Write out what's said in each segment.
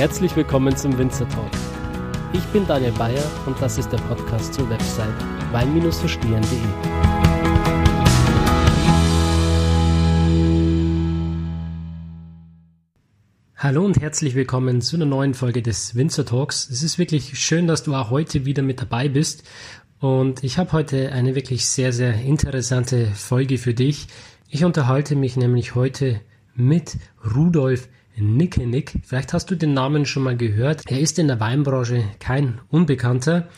herzlich willkommen zum Winzer Talk. Ich bin Daniel Bayer und das ist der Podcast zur Website wein-verstehen.de. Hallo und herzlich willkommen zu einer neuen Folge des Winzer Talks. Es ist wirklich schön, dass du auch heute wieder mit dabei bist. Und ich habe heute eine wirklich sehr, sehr interessante Folge für dich. Ich unterhalte mich nämlich heute mit Rudolf Nickenick. Vielleicht hast du den Namen schon mal gehört. Er ist in der Weinbranche kein Unbekannter.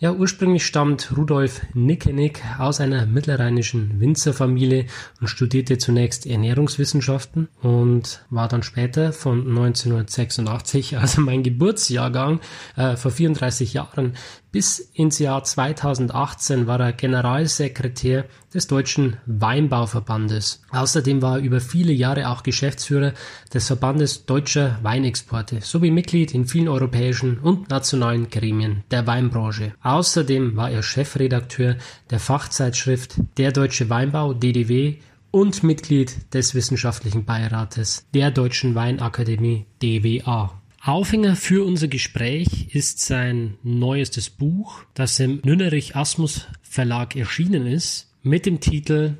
Ja, ursprünglich stammt Rudolf Nickenick aus einer mittelrheinischen Winzerfamilie und studierte zunächst Ernährungswissenschaften und war dann später von 1986, also mein Geburtsjahrgang, äh, vor 34 Jahren, bis ins Jahr 2018 war er Generalsekretär des Deutschen Weinbauverbandes. Außerdem war er über viele Jahre auch Geschäftsführer des Verbandes Deutscher Weinexporte sowie Mitglied in vielen europäischen und nationalen Gremien der Weinbranche. Außerdem war er Chefredakteur der Fachzeitschrift Der Deutsche Weinbau DDW und Mitglied des wissenschaftlichen Beirates der Deutschen Weinakademie DWA. Aufhänger für unser Gespräch ist sein neuestes Buch, das im Nünnerich Asmus Verlag erschienen ist, mit dem Titel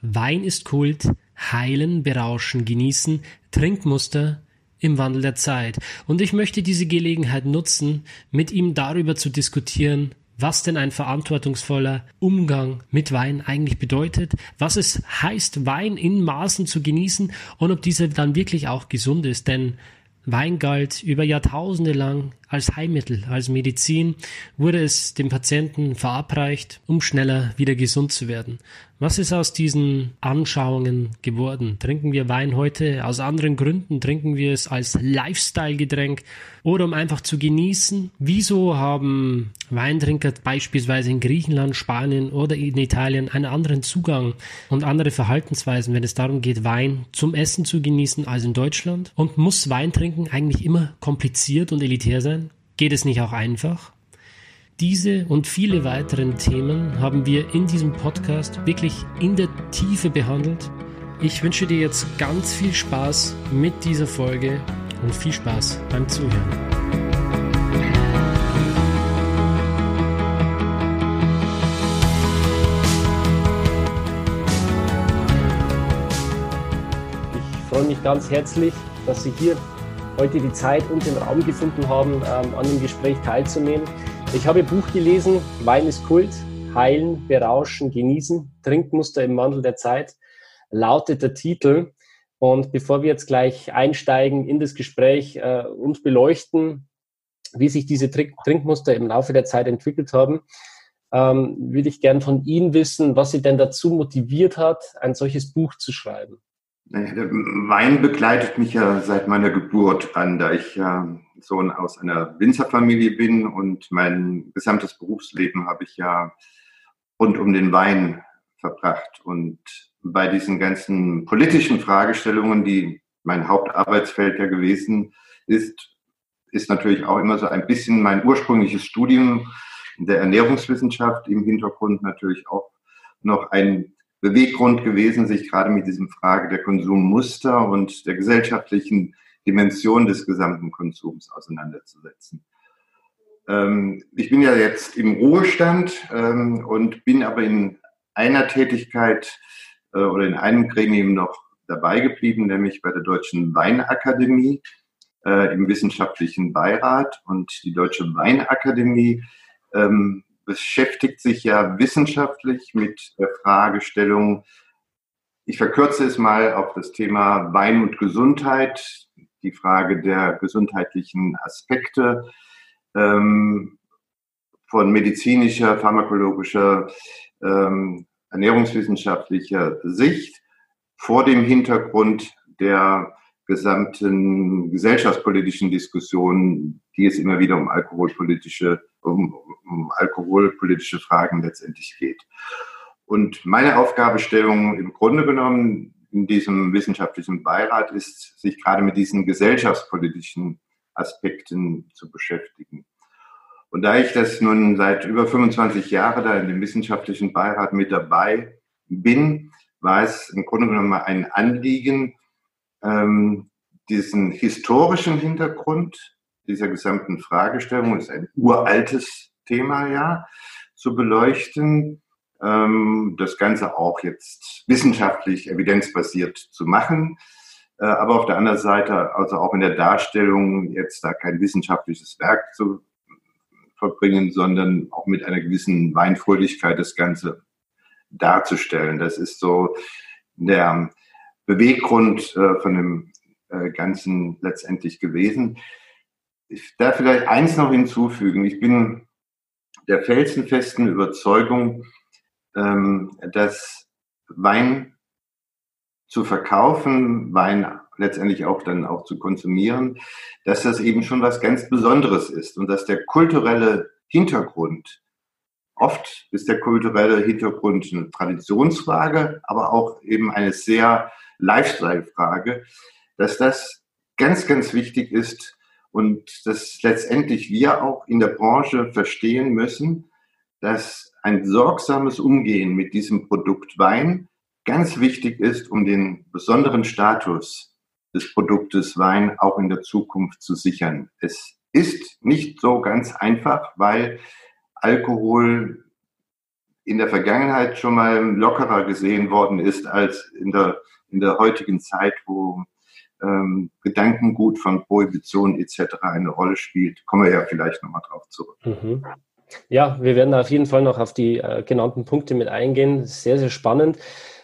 Wein ist Kult, Heilen, Berauschen, Genießen, Trinkmuster im Wandel der Zeit. Und ich möchte diese Gelegenheit nutzen, mit ihm darüber zu diskutieren, was denn ein verantwortungsvoller Umgang mit Wein eigentlich bedeutet, was es heißt, Wein in Maßen zu genießen und ob dieser dann wirklich auch gesund ist. Denn Wein galt über Jahrtausende lang als Heilmittel, als Medizin, wurde es dem Patienten verabreicht, um schneller wieder gesund zu werden. Was ist aus diesen Anschauungen geworden? Trinken wir Wein heute aus anderen Gründen? Trinken wir es als Lifestyle-Getränk oder um einfach zu genießen? Wieso haben Weintrinker beispielsweise in Griechenland, Spanien oder in Italien einen anderen Zugang und andere Verhaltensweisen, wenn es darum geht, Wein zum Essen zu genießen als in Deutschland? Und muss Weintrinken eigentlich immer kompliziert und elitär sein? Geht es nicht auch einfach? Diese und viele weiteren Themen haben wir in diesem Podcast wirklich in der Tiefe behandelt. Ich wünsche dir jetzt ganz viel Spaß mit dieser Folge und viel Spaß beim Zuhören. Ich freue mich ganz herzlich, dass Sie hier heute die Zeit und den Raum gefunden haben, ähm, an dem Gespräch teilzunehmen. Ich habe Ihr Buch gelesen, Wein ist Kult, Heilen, Berauschen, Genießen, Trinkmuster im Wandel der Zeit, lautet der Titel. Und bevor wir jetzt gleich einsteigen in das Gespräch äh, und beleuchten, wie sich diese Trink Trinkmuster im Laufe der Zeit entwickelt haben, ähm, würde ich gern von Ihnen wissen, was Sie denn dazu motiviert hat, ein solches Buch zu schreiben. Wein begleitet mich ja seit meiner Geburt an, da ich ja Sohn aus einer Winzerfamilie bin und mein gesamtes Berufsleben habe ich ja rund um den Wein verbracht. Und bei diesen ganzen politischen Fragestellungen, die mein Hauptarbeitsfeld ja gewesen ist, ist natürlich auch immer so ein bisschen mein ursprüngliches Studium der Ernährungswissenschaft im Hintergrund natürlich auch noch ein Beweggrund gewesen, sich gerade mit diesem Frage der Konsummuster und der gesellschaftlichen Dimension des gesamten Konsums auseinanderzusetzen. Ähm, ich bin ja jetzt im Ruhestand ähm, und bin aber in einer Tätigkeit äh, oder in einem Gremium noch dabei geblieben, nämlich bei der Deutschen Weinakademie äh, im wissenschaftlichen Beirat. Und die Deutsche Weinakademie ähm, beschäftigt sich ja wissenschaftlich mit der Fragestellung, ich verkürze es mal auf das Thema Wein und Gesundheit, die Frage der gesundheitlichen Aspekte ähm, von medizinischer, pharmakologischer, ähm, ernährungswissenschaftlicher Sicht vor dem Hintergrund der gesamten gesellschaftspolitischen Diskussionen, die es immer wieder um alkoholpolitische, um, um alkoholpolitische Fragen letztendlich geht. Und meine Aufgabestellung im Grunde genommen in diesem wissenschaftlichen Beirat ist, sich gerade mit diesen gesellschaftspolitischen Aspekten zu beschäftigen. Und da ich das nun seit über 25 Jahren da in dem wissenschaftlichen Beirat mit dabei bin, war es im Grunde genommen ein Anliegen, ähm, diesen historischen Hintergrund dieser gesamten Fragestellung, ist ein uraltes Thema ja, zu beleuchten, ähm, das Ganze auch jetzt wissenschaftlich, evidenzbasiert zu machen. Äh, aber auf der anderen Seite, also auch in der Darstellung, jetzt da kein wissenschaftliches Werk zu verbringen, sondern auch mit einer gewissen Weinfröhlichkeit das Ganze darzustellen. Das ist so der Beweggrund äh, von dem äh, Ganzen letztendlich gewesen. Ich darf vielleicht eins noch hinzufügen. Ich bin der felsenfesten Überzeugung, ähm, dass Wein zu verkaufen, Wein letztendlich auch dann auch zu konsumieren, dass das eben schon was ganz Besonderes ist und dass der kulturelle Hintergrund, oft ist der kulturelle Hintergrund eine Traditionsfrage, aber auch eben eine sehr Lifestyle-Frage, dass das ganz, ganz wichtig ist und dass letztendlich wir auch in der Branche verstehen müssen, dass ein sorgsames Umgehen mit diesem Produkt Wein ganz wichtig ist, um den besonderen Status des Produktes Wein auch in der Zukunft zu sichern. Es ist nicht so ganz einfach, weil Alkohol in der Vergangenheit schon mal lockerer gesehen worden ist als in der, in der heutigen Zeit, wo ähm, Gedankengut von Prohibition etc. eine Rolle spielt. Kommen wir ja vielleicht nochmal drauf zurück. Mhm. Ja, wir werden auf jeden Fall noch auf die äh, genannten Punkte mit eingehen. Sehr, sehr spannend.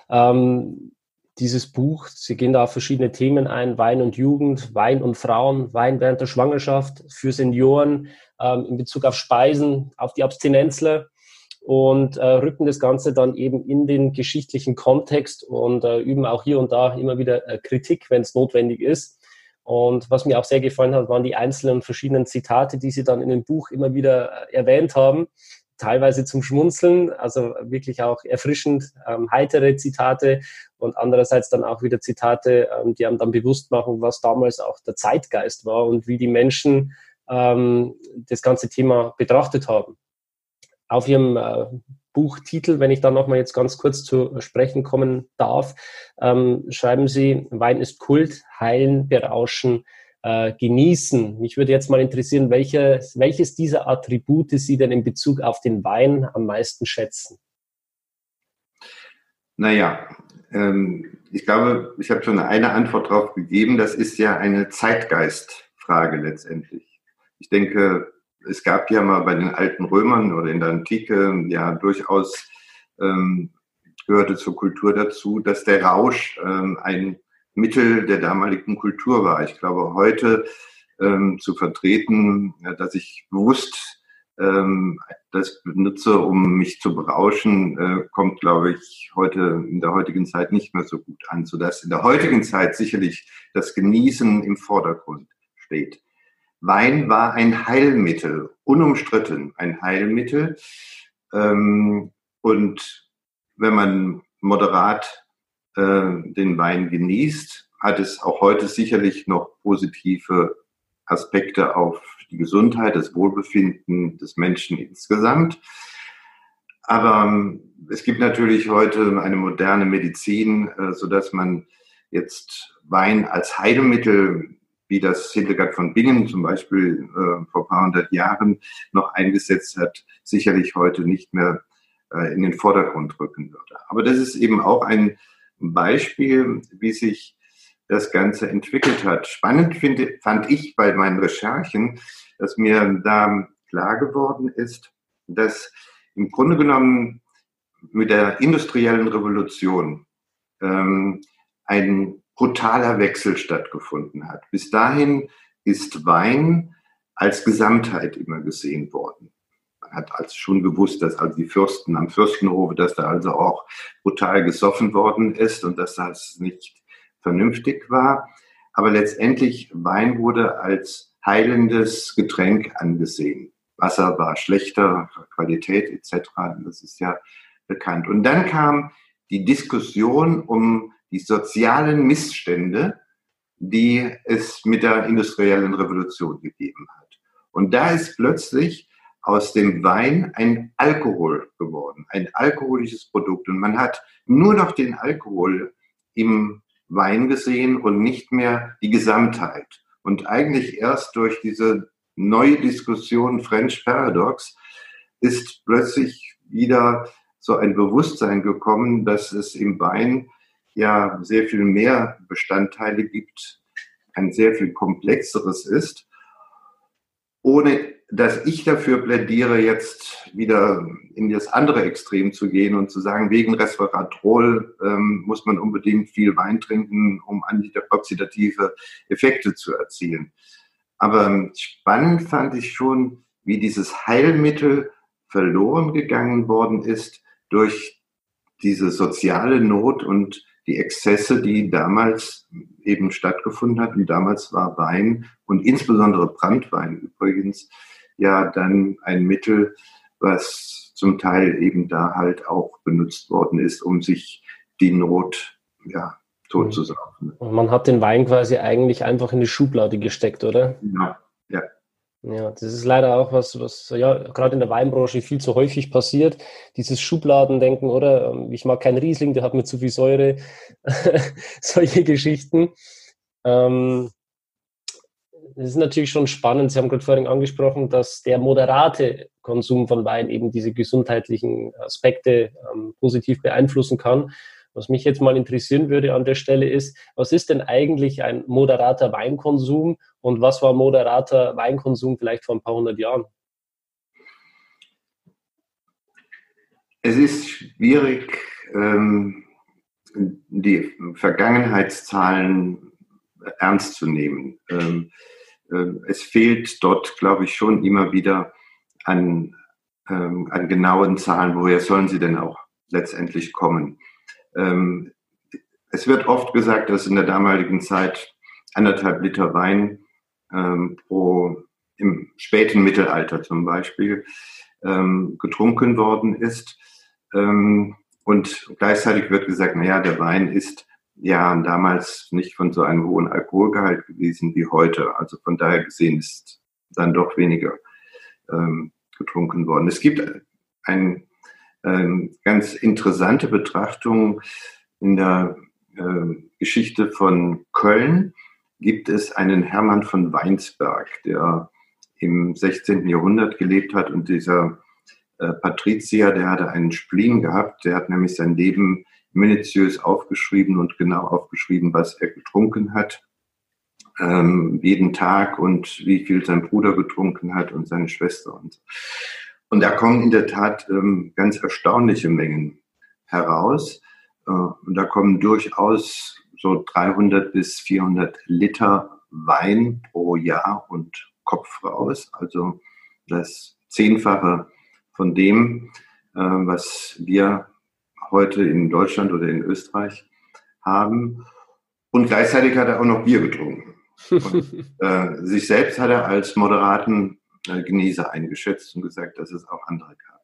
Ähm, dieses Buch, Sie gehen da auf verschiedene Themen ein, Wein und Jugend, Wein und Frauen, Wein während der Schwangerschaft, für Senioren, ähm, in Bezug auf Speisen, auf die Abstinenzler und äh, rücken das Ganze dann eben in den geschichtlichen Kontext und äh, üben auch hier und da immer wieder äh, Kritik, wenn es notwendig ist. Und was mir auch sehr gefallen hat, waren die einzelnen verschiedenen Zitate, die Sie dann in dem Buch immer wieder äh, erwähnt haben. Teilweise zum Schmunzeln, also wirklich auch erfrischend ähm, heitere Zitate und andererseits dann auch wieder Zitate, ähm, die einem dann bewusst machen, was damals auch der Zeitgeist war und wie die Menschen ähm, das ganze Thema betrachtet haben auf Ihrem äh, Buchtitel, wenn ich da nochmal jetzt ganz kurz zu sprechen kommen darf, ähm, schreiben Sie, Wein ist Kult, heilen, berauschen, äh, genießen. Mich würde jetzt mal interessieren, welche, welches dieser Attribute Sie denn in Bezug auf den Wein am meisten schätzen? Naja, ähm, ich glaube, ich habe schon eine Antwort darauf gegeben. Das ist ja eine Zeitgeistfrage letztendlich. Ich denke, es gab ja mal bei den alten Römern oder in der Antike ja durchaus ähm, gehörte zur Kultur dazu, dass der Rausch ähm, ein Mittel der damaligen Kultur war. Ich glaube, heute ähm, zu vertreten, dass ich bewusst ähm, das benutze, um mich zu berauschen, äh, kommt, glaube ich, heute in der heutigen Zeit nicht mehr so gut an, sodass in der heutigen Zeit sicherlich das Genießen im Vordergrund steht. Wein war ein Heilmittel, unumstritten ein Heilmittel. Ähm, und wenn man moderat äh, den Wein genießt, hat es auch heute sicherlich noch positive Aspekte auf die Gesundheit, das Wohlbefinden des Menschen insgesamt. Aber ähm, es gibt natürlich heute eine moderne Medizin, äh, so dass man jetzt Wein als Heilmittel wie das Hildegard von Bingen zum Beispiel äh, vor paar hundert Jahren noch eingesetzt hat, sicherlich heute nicht mehr äh, in den Vordergrund rücken würde. Aber das ist eben auch ein Beispiel, wie sich das Ganze entwickelt hat. Spannend finde, fand ich bei meinen Recherchen, dass mir da klar geworden ist, dass im Grunde genommen mit der industriellen Revolution ähm, ein brutaler Wechsel stattgefunden hat. Bis dahin ist Wein als Gesamtheit immer gesehen worden. Man hat also schon gewusst, dass also die Fürsten am Fürstenhofe, dass da also auch brutal gesoffen worden ist und dass das nicht vernünftig war. Aber letztendlich Wein wurde als heilendes Getränk angesehen. Wasser war schlechter Qualität etc. Das ist ja bekannt. Und dann kam die Diskussion um die sozialen Missstände, die es mit der industriellen Revolution gegeben hat. Und da ist plötzlich aus dem Wein ein Alkohol geworden, ein alkoholisches Produkt. Und man hat nur noch den Alkohol im Wein gesehen und nicht mehr die Gesamtheit. Und eigentlich erst durch diese neue Diskussion French Paradox ist plötzlich wieder so ein Bewusstsein gekommen, dass es im Wein ja sehr viel mehr Bestandteile gibt, ein sehr viel komplexeres ist, ohne dass ich dafür plädiere, jetzt wieder in das andere Extrem zu gehen und zu sagen, wegen Resveratrol ähm, muss man unbedingt viel Wein trinken, um antioxidative Effekte zu erzielen. Aber spannend fand ich schon, wie dieses Heilmittel verloren gegangen worden ist durch diese soziale Not und die Exzesse, die damals eben stattgefunden hatten. Damals war Wein und insbesondere Brandwein übrigens ja dann ein Mittel, was zum Teil eben da halt auch benutzt worden ist, um sich die Not ja, tot zu saufen. Man hat den Wein quasi eigentlich einfach in die Schublade gesteckt, oder? Ja, ja. Ja, das ist leider auch was, was ja gerade in der Weinbranche viel zu häufig passiert. Dieses Schubladendenken, oder? Ähm, ich mag keinen Riesling, der hat mir zu viel Säure. Solche Geschichten. Ähm, das ist natürlich schon spannend. Sie haben gerade vorhin angesprochen, dass der moderate Konsum von Wein eben diese gesundheitlichen Aspekte ähm, positiv beeinflussen kann. Was mich jetzt mal interessieren würde an der Stelle ist, was ist denn eigentlich ein moderater Weinkonsum und was war moderater Weinkonsum vielleicht vor ein paar hundert Jahren? Es ist schwierig, ähm, die Vergangenheitszahlen ernst zu nehmen. Ähm, äh, es fehlt dort, glaube ich, schon immer wieder an, ähm, an genauen Zahlen. Woher sollen sie denn auch letztendlich kommen? Ähm, es wird oft gesagt, dass in der damaligen Zeit anderthalb Liter Wein ähm, pro im späten Mittelalter zum Beispiel ähm, getrunken worden ist. Ähm, und gleichzeitig wird gesagt, naja, der Wein ist ja damals nicht von so einem hohen Alkoholgehalt gewesen wie heute. Also von daher gesehen ist dann doch weniger ähm, getrunken worden. Es gibt eine ähm, ganz interessante Betrachtung in der äh, Geschichte von Köln. Gibt es einen Hermann von Weinsberg, der im 16. Jahrhundert gelebt hat und dieser äh, Patrizier, der hatte einen Spleen gehabt, der hat nämlich sein Leben minutiös aufgeschrieben und genau aufgeschrieben, was er getrunken hat, ähm, jeden Tag und wie viel sein Bruder getrunken hat und seine Schwester und so. Und da kommen in der Tat ähm, ganz erstaunliche Mengen heraus. Äh, und da kommen durchaus so 300 bis 400 Liter Wein pro Jahr und Kopf raus. Also das Zehnfache von dem, äh, was wir heute in Deutschland oder in Österreich haben. Und gleichzeitig hat er auch noch Bier getrunken. Und, äh, sich selbst hat er als moderaten Genießer eingeschätzt und gesagt, dass es auch andere gab.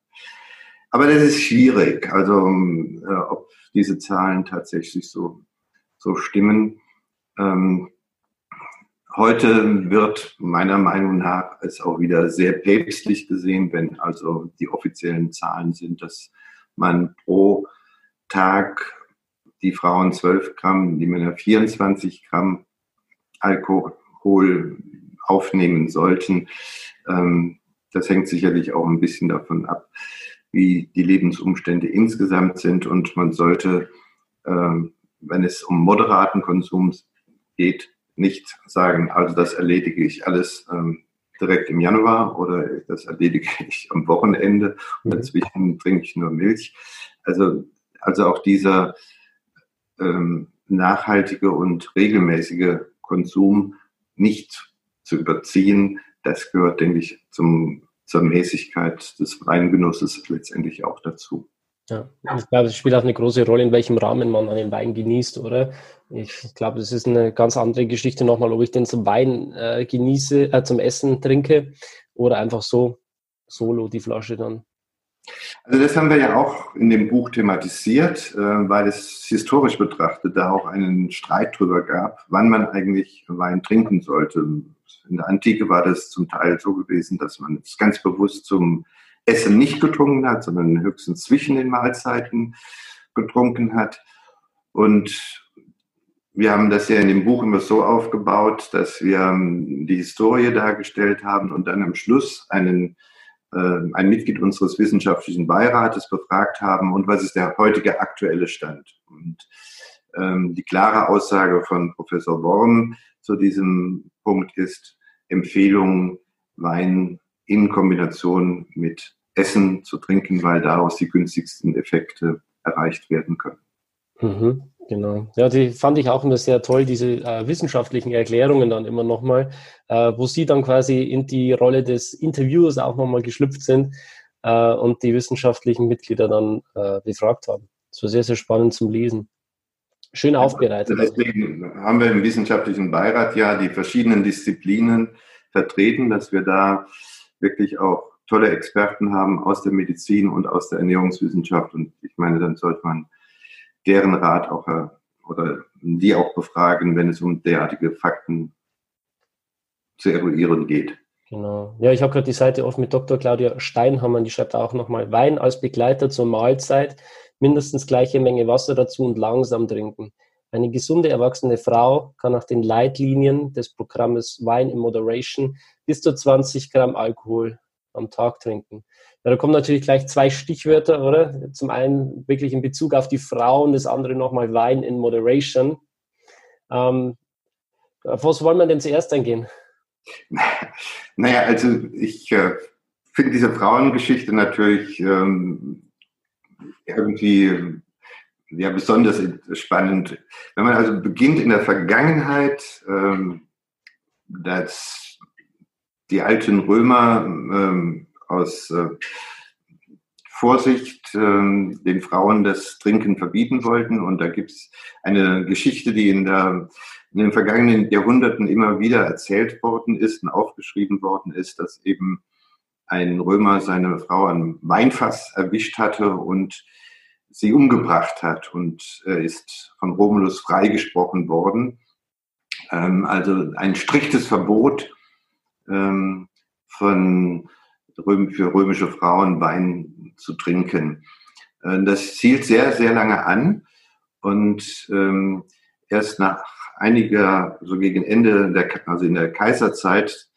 Aber das ist schwierig, also äh, ob diese Zahlen tatsächlich so, so stimmen. Ähm, heute wird meiner Meinung nach es auch wieder sehr päpstlich gesehen, wenn also die offiziellen Zahlen sind, dass man pro Tag die Frauen 12 Gramm, die Männer 24 Gramm Alkohol aufnehmen sollten. Ähm, das hängt sicherlich auch ein bisschen davon ab, wie die Lebensumstände insgesamt sind. Und man sollte, ähm, wenn es um moderaten Konsum geht, nicht sagen, also das erledige ich alles ähm, direkt im Januar oder das erledige ich am Wochenende und mhm. dazwischen trinke ich nur Milch. Also also auch dieser ähm, nachhaltige und regelmäßige Konsum nicht zu überziehen, das gehört, denke ich, zum, zur Mäßigkeit des Weingenusses letztendlich auch dazu. Ja, ich glaube, es spielt auch eine große Rolle, in welchem Rahmen man einen Wein genießt, oder? Ich glaube, das ist eine ganz andere Geschichte nochmal, ob ich den zum Wein äh, genieße, äh, zum Essen trinke oder einfach so solo die Flasche dann. Also das haben wir ja auch in dem Buch thematisiert, äh, weil es historisch betrachtet da auch einen Streit drüber gab, wann man eigentlich Wein trinken sollte. In der Antike war das zum Teil so gewesen, dass man es ganz bewusst zum Essen nicht getrunken hat, sondern höchstens zwischen den Mahlzeiten getrunken hat. Und wir haben das ja in dem Buch immer so aufgebaut, dass wir ähm, die Historie dargestellt haben und dann am Schluss einen, ein Mitglied unseres wissenschaftlichen Beirates befragt haben und was ist der heutige aktuelle Stand. Und ähm, die klare Aussage von Professor Worm zu diesem Punkt ist Empfehlung, Wein in Kombination mit Essen zu trinken, weil daraus die günstigsten Effekte erreicht werden können. Mhm, genau. Ja, die fand ich auch immer sehr toll, diese äh, wissenschaftlichen Erklärungen dann immer nochmal, äh, wo Sie dann quasi in die Rolle des Interviewers auch nochmal geschlüpft sind äh, und die wissenschaftlichen Mitglieder dann äh, befragt haben. Das war sehr, sehr spannend zum Lesen. Schön aufbereitet. Deswegen haben wir im wissenschaftlichen Beirat ja die verschiedenen Disziplinen vertreten, dass wir da wirklich auch tolle Experten haben aus der Medizin und aus der Ernährungswissenschaft. Und ich meine, dann sollte man deren Rat auch äh, oder die auch befragen, wenn es um derartige Fakten zu eruieren geht. Genau. Ja, ich habe gerade die Seite offen mit Dr. Claudia Steinhammer, die schreibt auch nochmal, Wein als Begleiter zur Mahlzeit, mindestens gleiche Menge Wasser dazu und langsam trinken. Eine gesunde erwachsene Frau kann nach den Leitlinien des Programmes Wine in Moderation bis zu 20 Gramm Alkohol am Tag trinken. Ja, da kommen natürlich gleich zwei Stichwörter, oder? Zum einen wirklich in Bezug auf die Frauen, das andere nochmal Wein in Moderation. Ähm, auf was wollen wir denn zuerst eingehen? Naja, also ich äh, finde diese Frauengeschichte natürlich ähm, irgendwie ja, besonders spannend. Wenn man also beginnt in der Vergangenheit, ähm, dass die alten Römer ähm, aus äh, Vorsicht äh, den Frauen das Trinken verbieten wollten. Und da gibt es eine Geschichte, die in, der, in den vergangenen Jahrhunderten immer wieder erzählt worden ist und aufgeschrieben worden ist, dass eben ein Römer seine Frau am Weinfass erwischt hatte und sie umgebracht hat und er ist von Romulus freigesprochen worden. Ähm, also ein striktes Verbot ähm, von für römische Frauen Wein zu trinken. Äh, das zielt sehr, sehr lange an und ähm, erst nach einiger, so gegen Ende der, also in der Kaiserzeit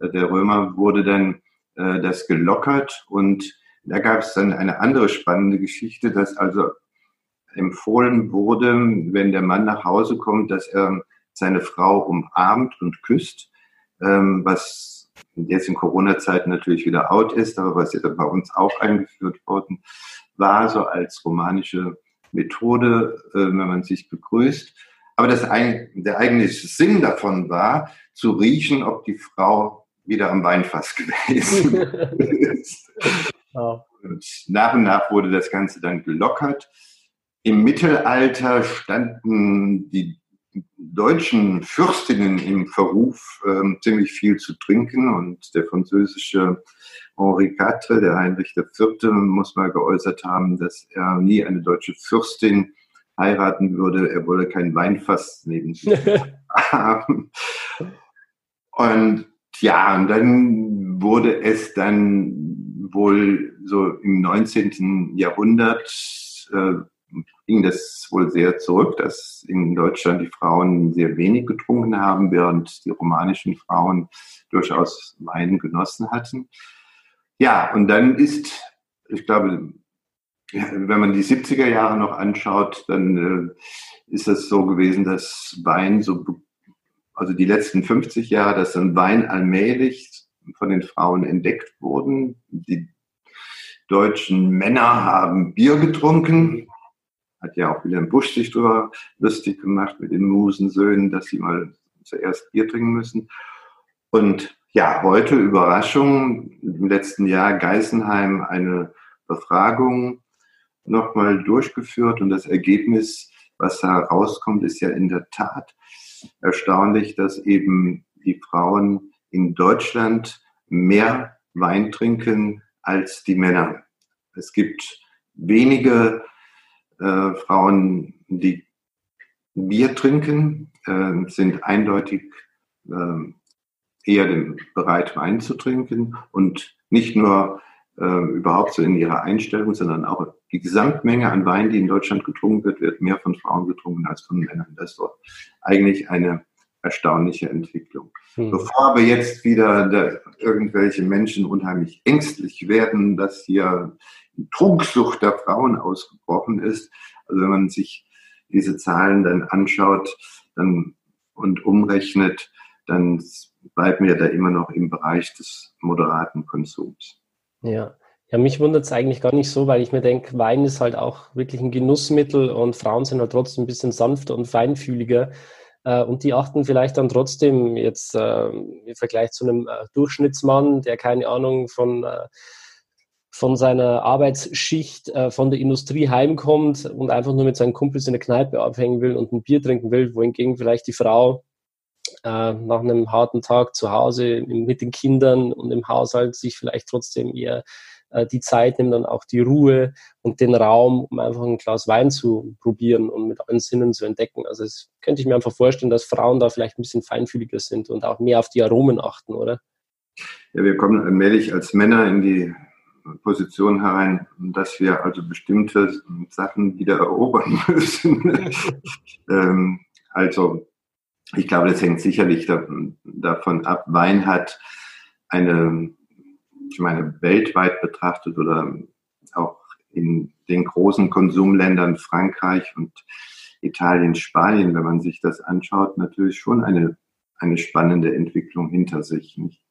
der Römer wurde dann äh, das gelockert und da gab es dann eine andere spannende Geschichte, dass also empfohlen wurde, wenn der Mann nach Hause kommt, dass er seine Frau umarmt und küsst, ähm, was jetzt in Corona-Zeiten natürlich wieder out ist, aber was jetzt bei uns auch eingeführt worden war, so als romanische Methode, äh, wenn man sich begrüßt. Aber das, der eigentliche Sinn davon war, zu riechen, ob die Frau wieder am Weinfass gewesen ist. Und nach und nach wurde das Ganze dann gelockert. Im Mittelalter standen die deutschen Fürstinnen im Verruf, äh, ziemlich viel zu trinken. Und der französische Henri IV, der Heinrich IV., muss mal geäußert haben, dass er nie eine deutsche Fürstin heiraten würde. Er wolle kein Weinfass neben sich haben. Und ja, und dann wurde es dann wohl so im 19. Jahrhundert äh, ging das wohl sehr zurück, dass in Deutschland die Frauen sehr wenig getrunken haben, während die romanischen Frauen durchaus Wein genossen hatten. Ja, und dann ist, ich glaube, wenn man die 70er Jahre noch anschaut, dann äh, ist es so gewesen, dass Wein so, also die letzten 50 Jahre, dass dann Wein allmählich von den Frauen entdeckt wurden. Die deutschen Männer haben Bier getrunken, hat ja auch Wilhelm Busch sich darüber lustig gemacht mit den Musensöhnen, dass sie mal zuerst Bier trinken müssen. Und ja, heute Überraschung, im letzten Jahr Geisenheim eine Befragung nochmal durchgeführt und das Ergebnis, was da rauskommt, ist ja in der Tat erstaunlich, dass eben die Frauen in Deutschland mehr Wein trinken als die Männer. Es gibt wenige äh, Frauen, die Bier trinken, äh, sind eindeutig äh, eher bereit, Wein zu trinken. Und nicht nur äh, überhaupt so in ihrer Einstellung, sondern auch die Gesamtmenge an Wein, die in Deutschland getrunken wird, wird mehr von Frauen getrunken als von Männern. Das ist doch eigentlich eine erstaunliche Entwicklung. Hm. Bevor aber jetzt wieder der, irgendwelche Menschen unheimlich ängstlich werden, dass hier Trunksucht der Frauen ausgebrochen ist, also wenn man sich diese Zahlen dann anschaut dann, und umrechnet, dann bleiben wir da immer noch im Bereich des moderaten Konsums. Ja. Ja, mich wundert es eigentlich gar nicht so, weil ich mir denke, Wein ist halt auch wirklich ein Genussmittel und Frauen sind halt trotzdem ein bisschen sanfter und feinfühliger. Äh, und die achten vielleicht dann trotzdem jetzt äh, im Vergleich zu einem äh, Durchschnittsmann, der keine Ahnung von, äh, von seiner Arbeitsschicht äh, von der Industrie heimkommt und einfach nur mit seinen Kumpels in der Kneipe abhängen will und ein Bier trinken will, wohingegen vielleicht die Frau äh, nach einem harten Tag zu Hause mit den Kindern und im Haushalt sich vielleicht trotzdem eher äh, die Zeit nimmt, dann auch die Ruhe und den Raum, um einfach ein Glas Wein zu probieren und mit allen Sinnen zu entdecken. Also das könnte ich mir einfach vorstellen, dass Frauen da vielleicht ein bisschen feinfühliger sind und auch mehr auf die Aromen achten, oder? Ja, wir kommen allmählich als Männer in die Position herein, dass wir also bestimmte Sachen wieder erobern müssen. ähm, also ich glaube, das hängt sicherlich davon ab. Wein hat eine, ich meine, weltweit betrachtet oder auch in den großen Konsumländern Frankreich und Italien, Spanien, wenn man sich das anschaut, natürlich schon eine, eine spannende Entwicklung hinter sich. Nicht?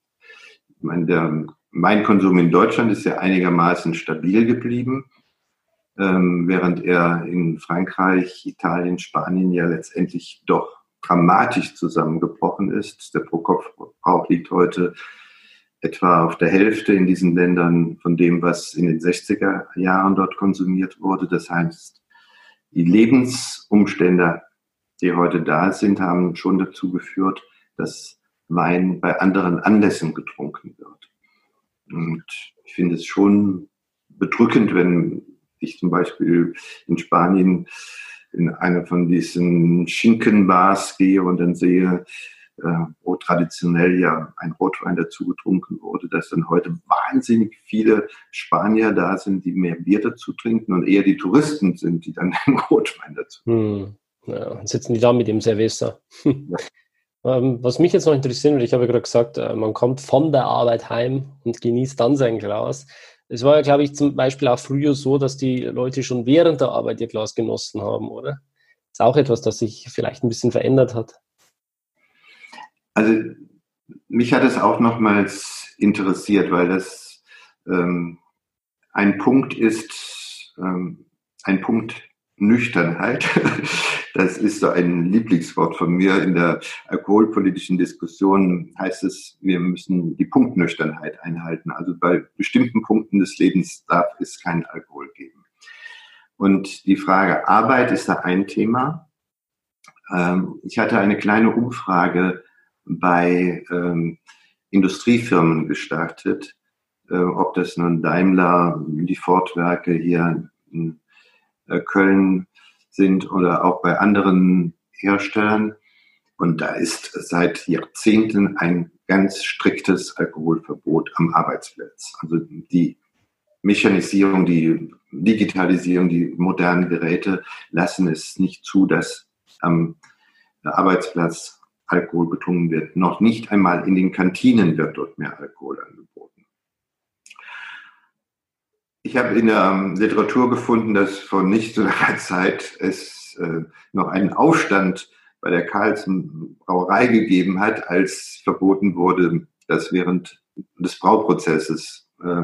Ich meine, der Weinkonsum in Deutschland ist ja einigermaßen stabil geblieben, ähm, während er in Frankreich, Italien, Spanien ja letztendlich doch dramatisch zusammengebrochen ist. Der Pro-Kopf-Verbrauch liegt heute etwa auf der Hälfte in diesen Ländern von dem, was in den 60er Jahren dort konsumiert wurde. Das heißt, die Lebensumstände, die heute da sind, haben schon dazu geführt, dass Wein bei anderen Anlässen getrunken wird. Und ich finde es schon bedrückend, wenn ich zum Beispiel in Spanien in eine von diesen Schinkenbars gehe und dann sehe, äh, wo traditionell ja ein Rotwein dazu getrunken wurde, dass dann heute wahnsinnig viele Spanier da sind, die mehr Bier dazu trinken und eher die Touristen sind, die dann den Rotwein dazu trinken. Hm. Ja, sitzen die da mit dem Cerveza. Ähm, was mich jetzt noch interessiert, und ich habe ja gerade gesagt, äh, man kommt von der Arbeit heim und genießt dann sein Glas. Es war ja, glaube ich, zum Beispiel auch früher so, dass die Leute schon während der Arbeit ihr Glas genossen haben, oder? Das ist auch etwas, das sich vielleicht ein bisschen verändert hat. Also mich hat es auch nochmals interessiert, weil das ähm, ein Punkt ist, ähm, ein Punkt Nüchternheit. Das ist so ein Lieblingswort von mir. In der alkoholpolitischen Diskussion heißt es, wir müssen die Punktnüchternheit einhalten. Also bei bestimmten Punkten des Lebens darf es keinen Alkohol geben. Und die Frage Arbeit ist da ein Thema. Ähm, ich hatte eine kleine Umfrage bei ähm, Industriefirmen gestartet, äh, ob das nun Daimler, die Fordwerke hier in äh, Köln sind oder auch bei anderen Herstellern. Und da ist seit Jahrzehnten ein ganz striktes Alkoholverbot am Arbeitsplatz. Also die Mechanisierung, die Digitalisierung, die modernen Geräte lassen es nicht zu, dass am Arbeitsplatz Alkohol getrunken wird. Noch nicht einmal in den Kantinen wird dort mehr Alkohol angeboten. Ich habe in der ähm, Literatur gefunden, dass vor nicht so langer Zeit es äh, noch einen Aufstand bei der Karlsen Brauerei gegeben hat, als verboten wurde, dass während des Brauprozesses äh,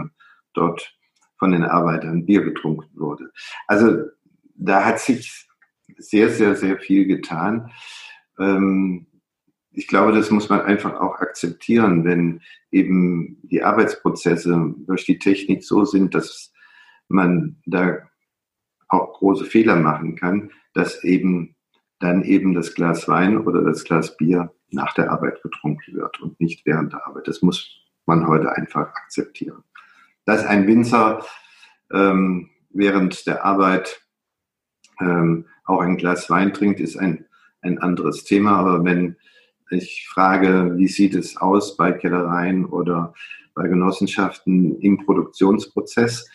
dort von den Arbeitern Bier getrunken wurde. Also da hat sich sehr, sehr, sehr viel getan. Ähm, ich glaube, das muss man einfach auch akzeptieren, wenn eben die Arbeitsprozesse durch die Technik so sind, dass man da auch große Fehler machen kann, dass eben dann eben das Glas Wein oder das Glas Bier nach der Arbeit getrunken wird und nicht während der Arbeit. Das muss man heute einfach akzeptieren. Dass ein Winzer ähm, während der Arbeit ähm, auch ein Glas Wein trinkt, ist ein, ein anderes Thema. Aber wenn ich frage, wie sieht es aus bei Kellereien oder bei Genossenschaften im Produktionsprozess.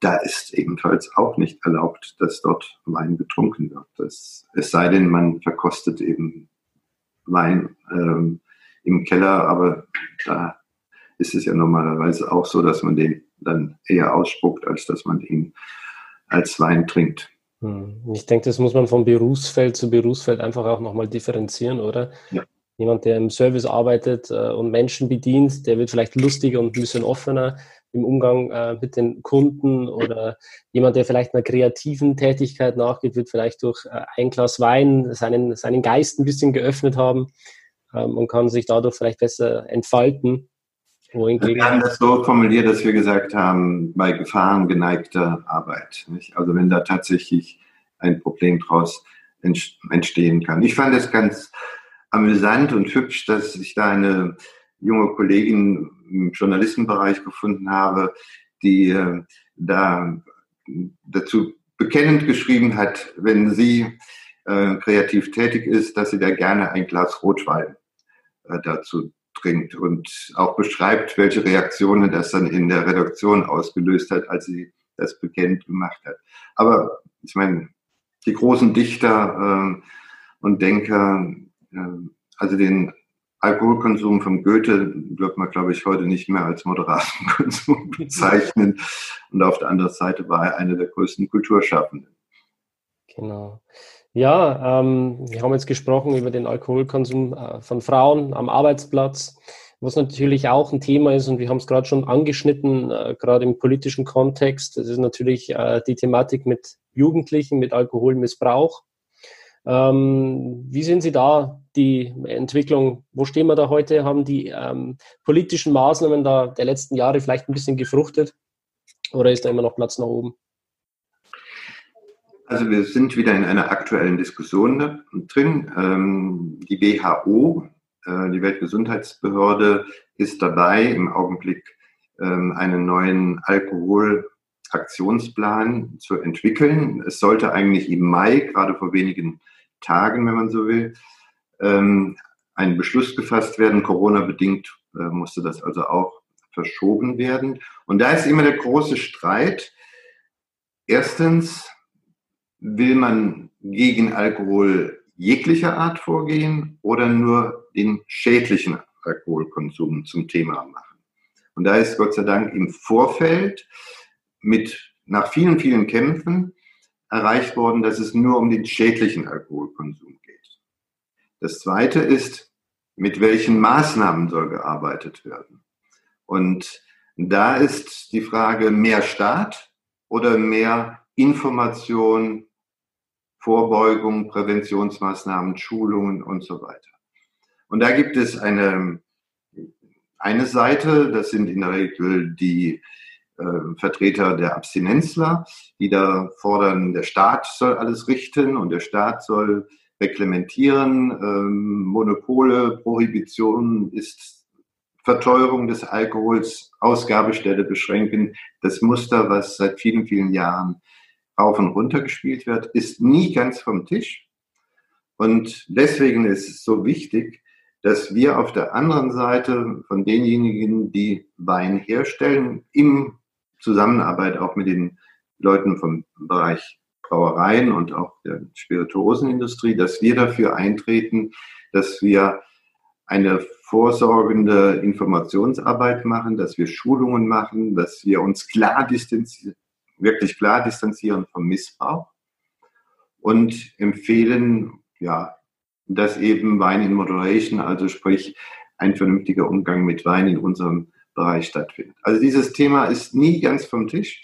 Da ist ebenfalls auch nicht erlaubt, dass dort Wein getrunken wird. Das, es sei denn, man verkostet eben Wein ähm, im Keller, aber da ist es ja normalerweise auch so, dass man den dann eher ausspuckt, als dass man ihn als Wein trinkt. Hm. Ich denke, das muss man vom Berufsfeld zu Berufsfeld einfach auch nochmal differenzieren, oder? Ja. Jemand, der im Service arbeitet äh, und Menschen bedient, der wird vielleicht lustiger und ein bisschen offener im Umgang äh, mit den Kunden oder jemand, der vielleicht einer kreativen Tätigkeit nachgeht, wird vielleicht durch äh, ein Glas Wein seinen, seinen Geist ein bisschen geöffnet haben ähm, und kann sich dadurch vielleicht besser entfalten. Wir haben das so formuliert, dass wir gesagt haben, bei Gefahren geneigter Arbeit. Nicht? Also wenn da tatsächlich ein Problem draus entstehen kann. Ich fand es ganz amüsant und hübsch, dass ich da eine junge Kollegin im Journalistenbereich gefunden habe, die äh, da dazu bekennend geschrieben hat, wenn sie äh, kreativ tätig ist, dass sie da gerne ein Glas Rotwein äh, dazu trinkt und auch beschreibt, welche Reaktionen das dann in der Redaktion ausgelöst hat, als sie das bekennt gemacht hat. Aber ich meine, die großen Dichter äh, und Denker, also den Alkoholkonsum von Goethe wird man, glaube ich, heute nicht mehr als moderaten Konsum bezeichnen. Und auf der anderen Seite war er einer der größten Kulturschaffenden. Genau. Ja, ähm, wir haben jetzt gesprochen über den Alkoholkonsum äh, von Frauen am Arbeitsplatz, was natürlich auch ein Thema ist und wir haben es gerade schon angeschnitten, äh, gerade im politischen Kontext. Das ist natürlich äh, die Thematik mit Jugendlichen, mit Alkoholmissbrauch. Ähm, wie sehen Sie da die Entwicklung? Wo stehen wir da heute? Haben die ähm, politischen Maßnahmen da der letzten Jahre vielleicht ein bisschen gefruchtet oder ist da immer noch Platz nach oben? Also wir sind wieder in einer aktuellen Diskussion drin. Ähm, die WHO, äh, die Weltgesundheitsbehörde, ist dabei, im Augenblick ähm, einen neuen Alkoholaktionsplan zu entwickeln. Es sollte eigentlich im Mai, gerade vor wenigen Tagen, wenn man so will, ähm, ein Beschluss gefasst werden. Corona-bedingt äh, musste das also auch verschoben werden. Und da ist immer der große Streit. Erstens, Will man gegen Alkohol jeglicher Art vorgehen oder nur den schädlichen Alkoholkonsum zum Thema machen? Und da ist Gott sei Dank im Vorfeld mit nach vielen, vielen Kämpfen erreicht worden, dass es nur um den schädlichen Alkoholkonsum geht. Das zweite ist, mit welchen Maßnahmen soll gearbeitet werden? Und da ist die Frage mehr Staat oder mehr Information Vorbeugung, Präventionsmaßnahmen, Schulungen und so weiter. Und da gibt es eine, eine Seite, das sind in der Regel die Vertreter der Abstinenzler, die da fordern, der Staat soll alles richten und der Staat soll reglementieren. Ähm, Monopole, Prohibition ist Verteuerung des Alkohols, Ausgabestelle beschränken. Das Muster, was seit vielen, vielen Jahren rauf und runter gespielt wird, ist nie ganz vom Tisch. Und deswegen ist es so wichtig, dass wir auf der anderen Seite von denjenigen, die Wein herstellen, im Zusammenarbeit auch mit den Leuten vom Bereich Brauereien und auch der Spirituosenindustrie, dass wir dafür eintreten, dass wir eine vorsorgende Informationsarbeit machen, dass wir Schulungen machen, dass wir uns klar distanzieren, wirklich klar distanzieren vom Missbrauch und empfehlen, ja, dass eben Wein in Moderation, also sprich ein vernünftiger Umgang mit Wein in unserem Bereich stattfindet. Also dieses Thema ist nie ganz vom Tisch.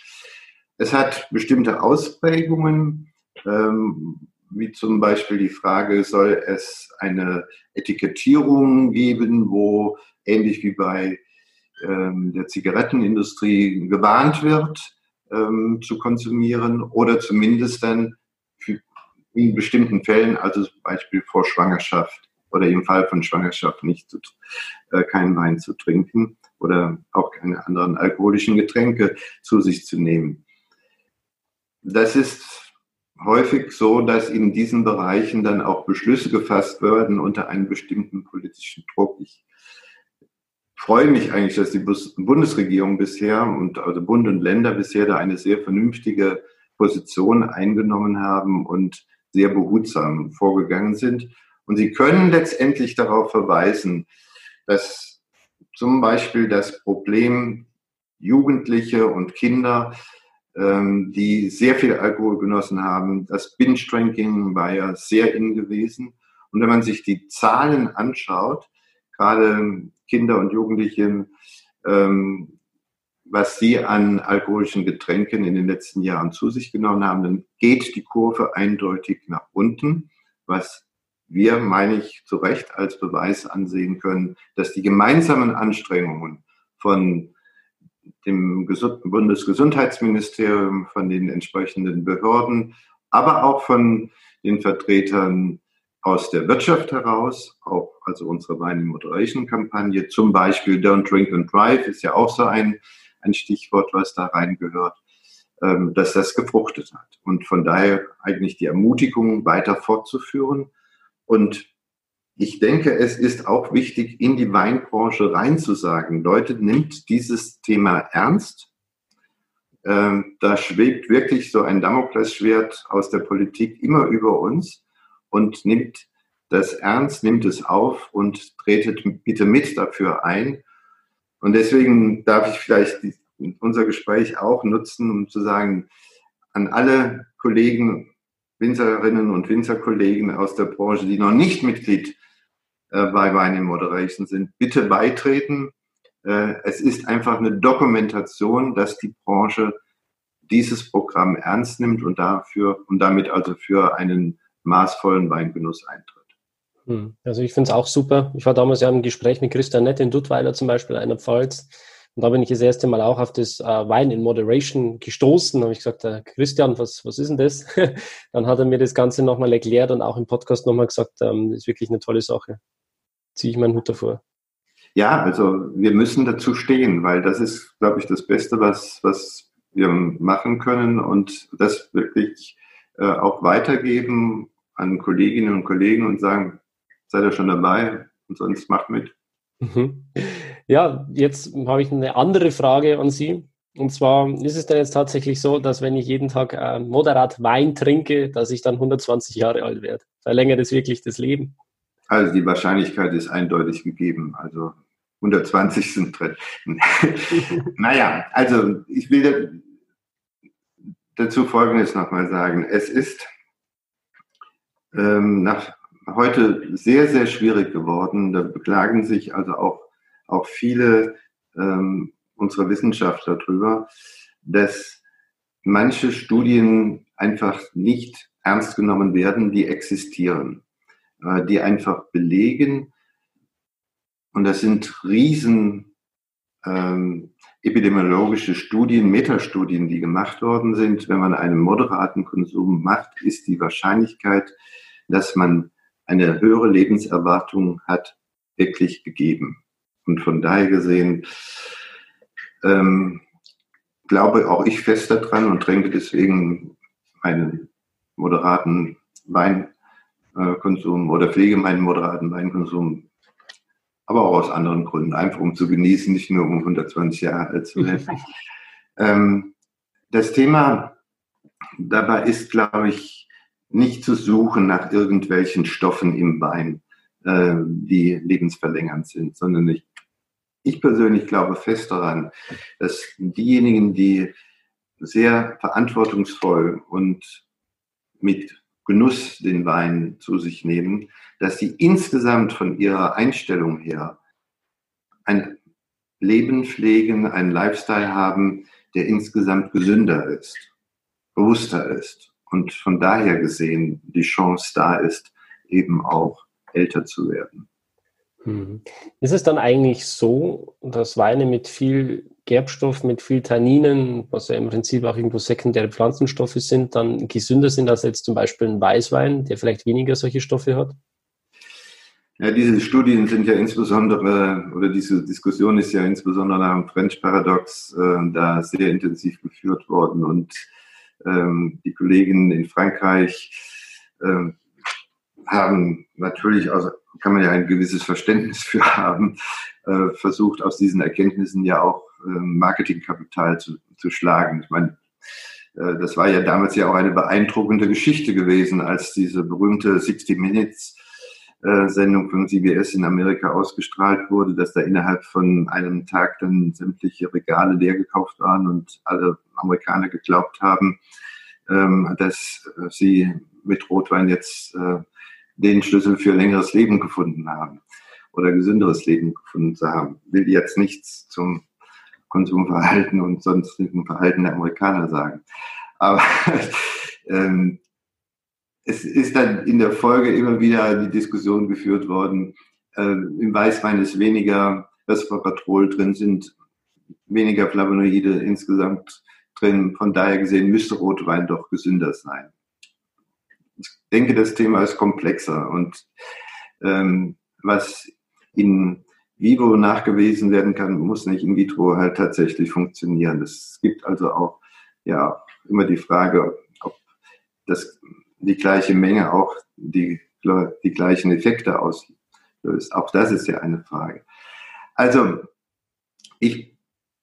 Es hat bestimmte Ausprägungen, ähm, wie zum Beispiel die Frage, soll es eine Etikettierung geben, wo ähnlich wie bei ähm, der Zigarettenindustrie gewarnt wird, ähm, zu konsumieren oder zumindest dann in bestimmten Fällen, also zum Beispiel vor Schwangerschaft oder im Fall von Schwangerschaft nicht zu, äh, keinen Wein zu trinken oder auch keine anderen alkoholischen Getränke zu sich zu nehmen. Das ist häufig so, dass in diesen Bereichen dann auch Beschlüsse gefasst werden unter einem bestimmten politischen Druck. Ich freue mich eigentlich, dass die Bundesregierung bisher und also Bund und Länder bisher da eine sehr vernünftige Position eingenommen haben und sehr behutsam vorgegangen sind. Und sie können letztendlich darauf verweisen, dass zum Beispiel das Problem Jugendliche und Kinder, ähm, die sehr viel Alkohol genossen haben, das Binge-Drinking war ja sehr in gewesen. Und wenn man sich die Zahlen anschaut, gerade Kinder und Jugendliche, ähm, was sie an alkoholischen Getränken in den letzten Jahren zu sich genommen haben, dann geht die Kurve eindeutig nach unten, was wir, meine ich, zu Recht als Beweis ansehen können, dass die gemeinsamen Anstrengungen von dem Bundesgesundheitsministerium, von den entsprechenden Behörden, aber auch von den Vertretern aus der Wirtschaft heraus, auch also unsere Wine Moderation Kampagne, zum Beispiel Don't Drink and Drive ist ja auch so ein, ein Stichwort, was da reingehört, ähm, dass das gefruchtet hat. Und von daher eigentlich die Ermutigung weiter fortzuführen. Und ich denke, es ist auch wichtig, in die Weinbranche reinzusagen, Leute, nimmt dieses Thema ernst. Ähm, da schwebt wirklich so ein Damoklesschwert aus der Politik immer über uns und nimmt das ernst, nimmt es auf und tretet bitte mit dafür ein. Und deswegen darf ich vielleicht unser Gespräch auch nutzen, um zu sagen, an alle Kollegen, Winzerinnen und Winzerkollegen aus der Branche, die noch nicht Mitglied äh, bei Wine in Moderation sind, bitte beitreten. Äh, es ist einfach eine Dokumentation, dass die Branche dieses Programm ernst nimmt und dafür und damit also für einen maßvollen Weingenuss eintritt. Hm. Also ich finde es auch super. Ich war damals ja im Gespräch mit Christian Nett in Duttweiler zum Beispiel, einer Pfalz. Und da bin ich das erste Mal auch auf das äh, Wine in Moderation gestoßen. Da habe ich gesagt, äh, Christian, was, was ist denn das? Dann hat er mir das Ganze nochmal erklärt und auch im Podcast nochmal gesagt, ähm, das ist wirklich eine tolle Sache. Ziehe ich meinen Hut davor. Ja, also wir müssen dazu stehen, weil das ist, glaube ich, das Beste, was, was wir machen können und das wirklich äh, auch weitergeben an Kolleginnen und Kollegen und sagen, seid ihr schon dabei und sonst macht mit. Mhm. Ja, jetzt habe ich eine andere Frage an Sie. Und zwar ist es denn jetzt tatsächlich so, dass wenn ich jeden Tag äh, moderat Wein trinke, dass ich dann 120 Jahre alt werde? Verlängert es wirklich das Leben? Also die Wahrscheinlichkeit ist eindeutig gegeben. Also 120 sind drin. naja, also ich will dazu Folgendes nochmal sagen. Es ist ähm, nach heute sehr, sehr schwierig geworden. Da beklagen sich also auch, auch viele ähm, unserer Wissenschaftler drüber, dass manche Studien einfach nicht ernst genommen werden, die existieren, äh, die einfach belegen, und das sind riesen ähm, epidemiologische Studien, Metastudien, die gemacht worden sind. Wenn man einen moderaten Konsum macht, ist die Wahrscheinlichkeit, dass man eine höhere Lebenserwartung hat, wirklich gegeben. Und von daher gesehen ähm, glaube auch ich fest daran und trinke deswegen einen moderaten Weinkonsum oder pflege meinen moderaten Weinkonsum, aber auch aus anderen Gründen, einfach um zu genießen, nicht nur um 120 Jahre alt zu werden. ähm, das Thema dabei ist, glaube ich, nicht zu suchen nach irgendwelchen Stoffen im Wein, äh, die lebensverlängernd sind, sondern ich, ich persönlich glaube fest daran, dass diejenigen, die sehr verantwortungsvoll und mit Genuss den Wein zu sich nehmen, dass sie insgesamt von ihrer Einstellung her ein Leben pflegen, einen Lifestyle haben, der insgesamt gesünder ist, bewusster ist und von daher gesehen die Chance da ist, eben auch älter zu werden. Hm. Ist es dann eigentlich so, dass Weine mit viel Gerbstoff, mit viel Tanninen, was ja im Prinzip auch irgendwo sekundäre Pflanzenstoffe sind, dann gesünder sind als jetzt zum Beispiel ein Weißwein, der vielleicht weniger solche Stoffe hat? Ja, diese Studien sind ja insbesondere, oder diese Diskussion ist ja insbesondere nach dem French Paradox äh, da sehr intensiv geführt worden und ähm, die Kollegen in Frankreich ähm, haben natürlich aus kann man ja ein gewisses Verständnis für haben, äh, versucht aus diesen Erkenntnissen ja auch äh, Marketingkapital zu, zu schlagen. Ich meine, äh, das war ja damals ja auch eine beeindruckende Geschichte gewesen, als diese berühmte 60 Minutes Sendung von CBS in Amerika ausgestrahlt wurde, dass da innerhalb von einem Tag dann sämtliche Regale leer gekauft waren und alle Amerikaner geglaubt haben, ähm, dass sie mit Rotwein jetzt äh, den Schlüssel für längeres Leben gefunden haben oder gesünderes Leben gefunden zu haben. Will jetzt nichts zum Konsumverhalten und sonstigen Verhalten der Amerikaner sagen. Aber ähm, es ist dann in der Folge immer wieder die Diskussion geführt worden, äh, im Weißwein ist weniger Resveratrol drin, sind weniger Flavonoide insgesamt drin. Von daher gesehen müsste Rotwein doch gesünder sein. Ich denke, das Thema ist komplexer und ähm, was in vivo nachgewiesen werden kann, muss nicht in vitro halt tatsächlich funktionieren. Es gibt also auch ja immer die Frage, ob das die gleiche Menge auch die, die gleichen Effekte auslöst. Auch das ist ja eine Frage. Also, ich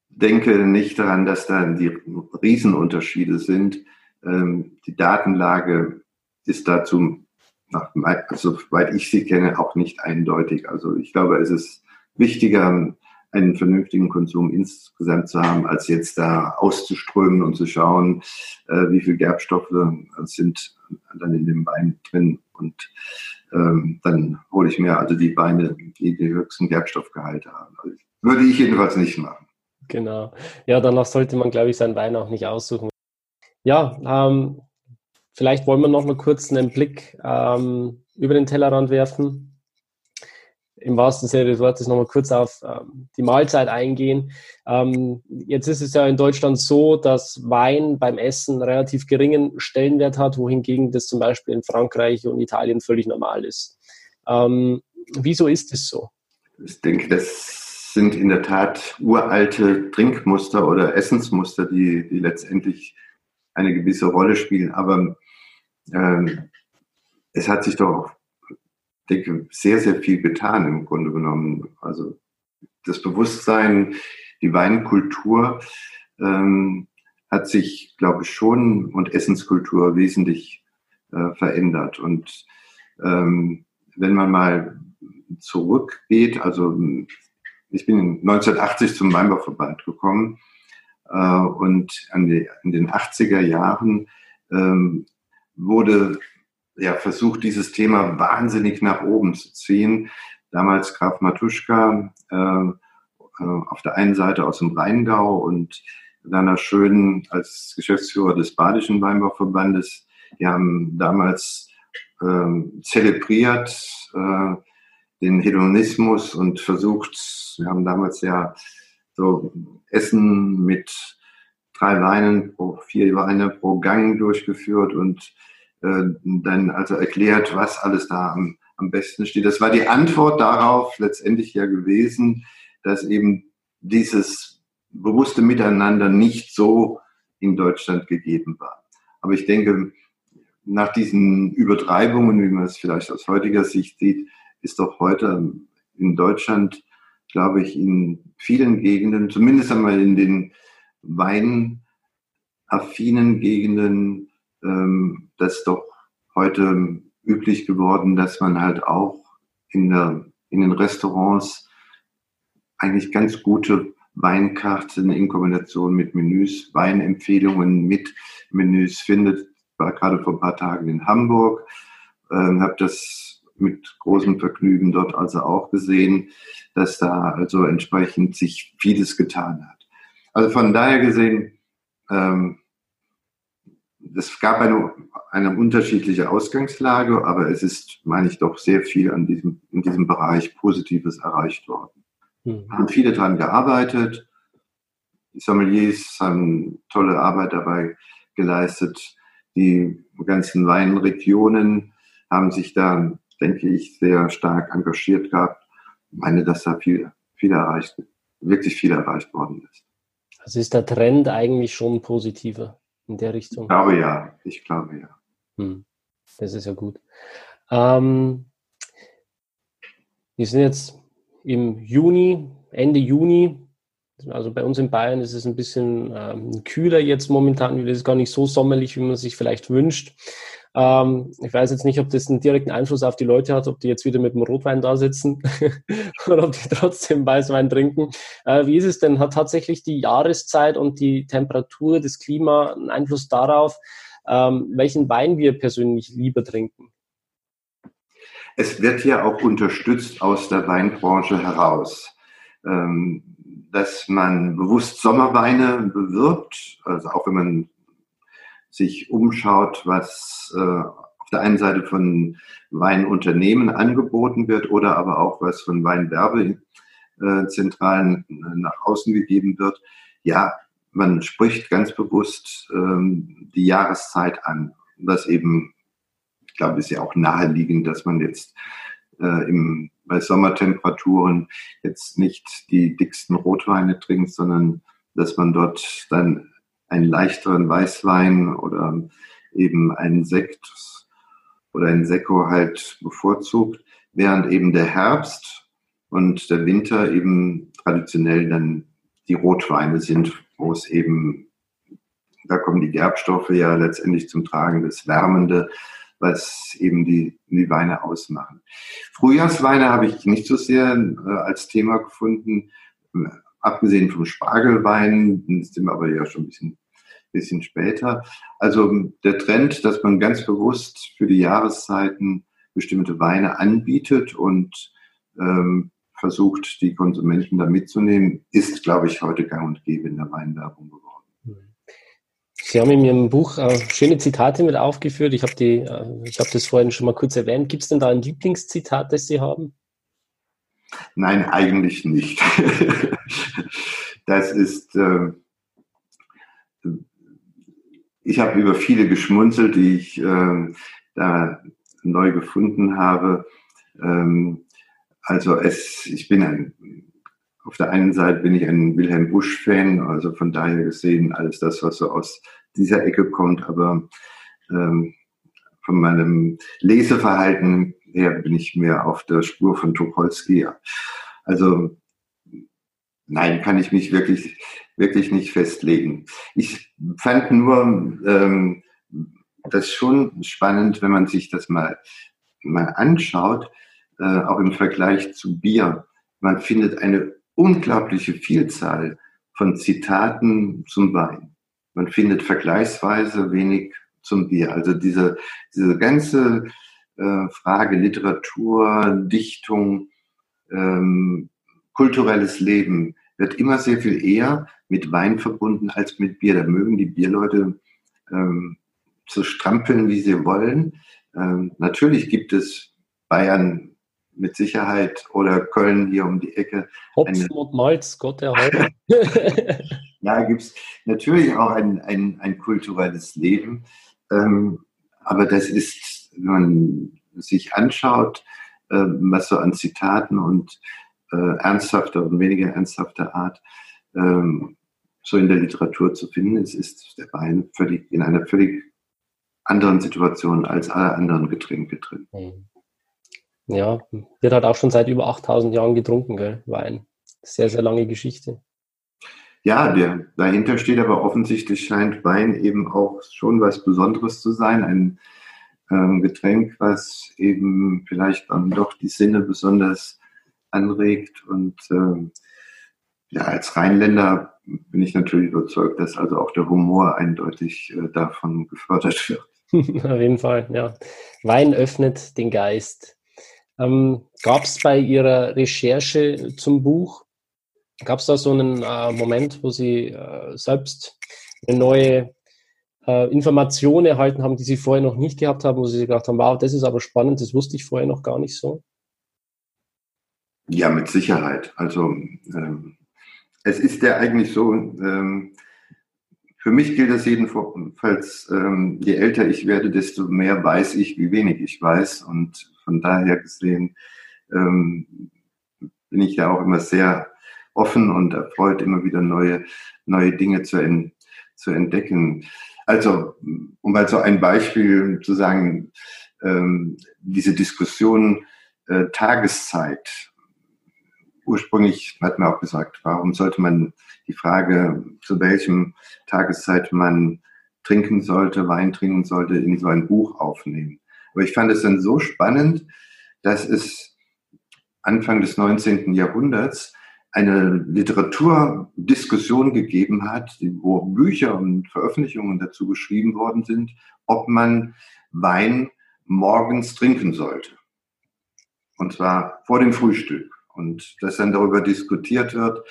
denke nicht daran, dass da die Riesenunterschiede sind. Ähm, die Datenlage ist dazu, also, soweit ich sie kenne, auch nicht eindeutig. Also ich glaube, es ist wichtiger, einen vernünftigen Konsum insgesamt zu haben, als jetzt da auszuströmen und zu schauen, äh, wie viele Gerbstoffe sind dann in dem Wein drin. Und ähm, dann hole ich mir also die Weine, die die höchsten Gerbstoffgehalte haben. Also, würde ich jedenfalls nicht machen. Genau. Ja, danach sollte man, glaube ich, seinen Wein auch nicht aussuchen. Ja, ähm, vielleicht wollen wir noch mal kurz einen Blick ähm, über den Tellerrand werfen im wahrsten Sinne des Wortes nochmal kurz auf ähm, die Mahlzeit eingehen. Ähm, jetzt ist es ja in Deutschland so, dass Wein beim Essen relativ geringen Stellenwert hat, wohingegen das zum Beispiel in Frankreich und Italien völlig normal ist. Ähm, wieso ist es so? Ich denke, das sind in der Tat uralte Trinkmuster oder Essensmuster, die, die letztendlich eine gewisse Rolle spielen. Aber ähm, es hat sich doch denke, sehr, sehr viel getan im Grunde genommen. Also das Bewusstsein, die Weinkultur ähm, hat sich, glaube ich, schon und Essenskultur wesentlich äh, verändert. Und ähm, wenn man mal zurückgeht, also ich bin 1980 zum Weinbauverband gekommen äh, und an die, in den 80er Jahren ähm, wurde ja, versucht, dieses Thema wahnsinnig nach oben zu ziehen. Damals Graf Matuschka äh, äh, auf der einen Seite aus dem Rheingau und Werner Schön als Geschäftsführer des Badischen Weinbauverbandes. Die haben damals äh, zelebriert äh, den Hedonismus und versucht, wir haben damals ja so Essen mit drei Weinen pro, vier Weine pro Gang durchgeführt und äh, dann also erklärt, was alles da am, am besten steht. Das war die Antwort darauf letztendlich ja gewesen, dass eben dieses bewusste Miteinander nicht so in Deutschland gegeben war. Aber ich denke, nach diesen Übertreibungen, wie man es vielleicht aus heutiger Sicht sieht, ist doch heute in Deutschland, glaube ich, in vielen Gegenden, zumindest einmal in den weinaffinen Gegenden, ähm, das doch heute üblich geworden, dass man halt auch in, der, in den Restaurants eigentlich ganz gute Weinkarten in Kombination mit Menüs, Weinempfehlungen mit Menüs findet. Ich war gerade vor ein paar Tagen in Hamburg, äh, habe das mit großem Vergnügen dort also auch gesehen, dass da also entsprechend sich vieles getan hat. Also von daher gesehen, ähm, es gab eine, eine unterschiedliche Ausgangslage, aber es ist, meine ich, doch sehr viel an diesem, in diesem Bereich Positives erreicht worden. Mhm. Haben viele daran gearbeitet. Die Sommeliers haben tolle Arbeit dabei geleistet. Die ganzen Weinregionen haben sich da, denke ich, sehr stark engagiert gehabt. Ich meine, dass da viel, viel erreicht, wirklich viel erreicht worden ist. Also ist der Trend eigentlich schon positiver? In der Richtung? Ich glaube ja, ich glaube ja. Hm. Das ist ja gut. Ähm, Wir sind jetzt im Juni, Ende Juni. Also bei uns in Bayern ist es ein bisschen ähm, kühler jetzt momentan. Es ist gar nicht so sommerlich, wie man sich vielleicht wünscht. Ähm, ich weiß jetzt nicht, ob das einen direkten Einfluss auf die Leute hat, ob die jetzt wieder mit dem Rotwein da sitzen oder ob die trotzdem Weißwein trinken. Äh, wie ist es denn? Hat tatsächlich die Jahreszeit und die Temperatur, das Klima einen Einfluss darauf, ähm, welchen Wein wir persönlich lieber trinken? Es wird ja auch unterstützt aus der Weinbranche heraus, ähm, dass man bewusst Sommerweine bewirbt, also auch wenn man sich umschaut, was äh, auf der einen Seite von Weinunternehmen angeboten wird oder aber auch was von Weinwerbezentralen nach außen gegeben wird. Ja, man spricht ganz bewusst ähm, die Jahreszeit an, was eben ich glaube, ist ja auch naheliegend, dass man jetzt äh, im, bei Sommertemperaturen jetzt nicht die dicksten Rotweine trinkt, sondern dass man dort dann einen leichteren Weißwein oder eben einen Sekt oder einen Sekko halt bevorzugt, während eben der Herbst und der Winter eben traditionell dann die Rotweine sind, wo es eben, da kommen die Gerbstoffe ja letztendlich zum Tragen, das Wärmende, was eben die, die Weine ausmachen. Frühjahrsweine habe ich nicht so sehr äh, als Thema gefunden, abgesehen vom Spargelwein, sind wir aber ja schon ein bisschen, bisschen später. Also der Trend, dass man ganz bewusst für die Jahreszeiten bestimmte Weine anbietet und ähm, versucht, die Konsumenten da mitzunehmen, ist, glaube ich, heute gang und gäbe in der Weinwerbung geworden. Sie haben in Ihrem Buch äh, schöne Zitate mit aufgeführt. Ich habe die, äh, ich habe das vorhin schon mal kurz erwähnt. Gibt es denn da ein Lieblingszitat, das Sie haben? Nein, eigentlich nicht. das ist, äh, ich habe über viele geschmunzelt, die ich äh, da neu gefunden habe. Ähm, also es, ich bin ein, auf der einen Seite bin ich ein Wilhelm Busch-Fan, also von daher gesehen alles das, was so aus dieser Ecke kommt, aber ähm, von meinem Leseverhalten her bin ich mehr auf der Spur von Tucholsky. Also nein, kann ich mich wirklich, wirklich nicht festlegen. Ich fand nur ähm, das schon spannend, wenn man sich das mal, mal anschaut, äh, auch im Vergleich zu Bier. Man findet eine unglaubliche Vielzahl von Zitaten zum Wein. Man findet vergleichsweise wenig zum Bier. Also diese, diese ganze äh, Frage Literatur, Dichtung, ähm, kulturelles Leben wird immer sehr viel eher mit Wein verbunden als mit Bier. Da mögen die Bierleute ähm, so strampeln, wie sie wollen. Ähm, natürlich gibt es Bayern mit Sicherheit oder Köln hier um die Ecke. Hopfen und Malz, Gott erhalte. ja, gibt es natürlich auch ein, ein, ein kulturelles Leben. Ähm, aber das ist, wenn man sich anschaut, äh, was so an Zitaten und äh, ernsthafter und weniger ernsthafter Art ähm, so in der Literatur zu finden ist, ist der Wein völlig in einer völlig anderen Situation als alle anderen Getränke drin. Mhm. Ja, wird halt auch schon seit über 8000 Jahren getrunken, gell? Wein. Sehr, sehr lange Geschichte. Ja, der, dahinter steht aber offensichtlich scheint Wein eben auch schon was Besonderes zu sein. Ein ähm, Getränk, was eben vielleicht dann doch die Sinne besonders anregt. Und ähm, ja, als Rheinländer bin ich natürlich überzeugt, dass also auch der Humor eindeutig äh, davon gefördert wird. Auf jeden Fall, ja. Wein öffnet den Geist. Ähm, Gab es bei Ihrer Recherche zum Buch, gab es da so einen äh, Moment, wo Sie äh, selbst eine neue äh, Information erhalten haben, die Sie vorher noch nicht gehabt haben, wo Sie gedacht haben, wow, das ist aber spannend, das wusste ich vorher noch gar nicht so? Ja, mit Sicherheit. Also ähm, es ist ja eigentlich so, ähm, für mich gilt das jedenfalls, ähm, je älter ich werde, desto mehr weiß ich, wie wenig ich weiß. Und von daher gesehen ähm, bin ich ja auch immer sehr offen und erfreut, immer wieder neue, neue Dinge zu, en, zu entdecken. Also, um mal so ein Beispiel zu sagen, ähm, diese Diskussion äh, Tageszeit. Ursprünglich hat man auch gesagt, warum sollte man die Frage, zu welchem Tageszeit man trinken sollte, Wein trinken sollte, in so ein Buch aufnehmen. Aber ich fand es dann so spannend, dass es Anfang des 19. Jahrhunderts eine Literaturdiskussion gegeben hat, wo Bücher und Veröffentlichungen dazu geschrieben worden sind, ob man Wein morgens trinken sollte. Und zwar vor dem Frühstück. Und dass dann darüber diskutiert wird,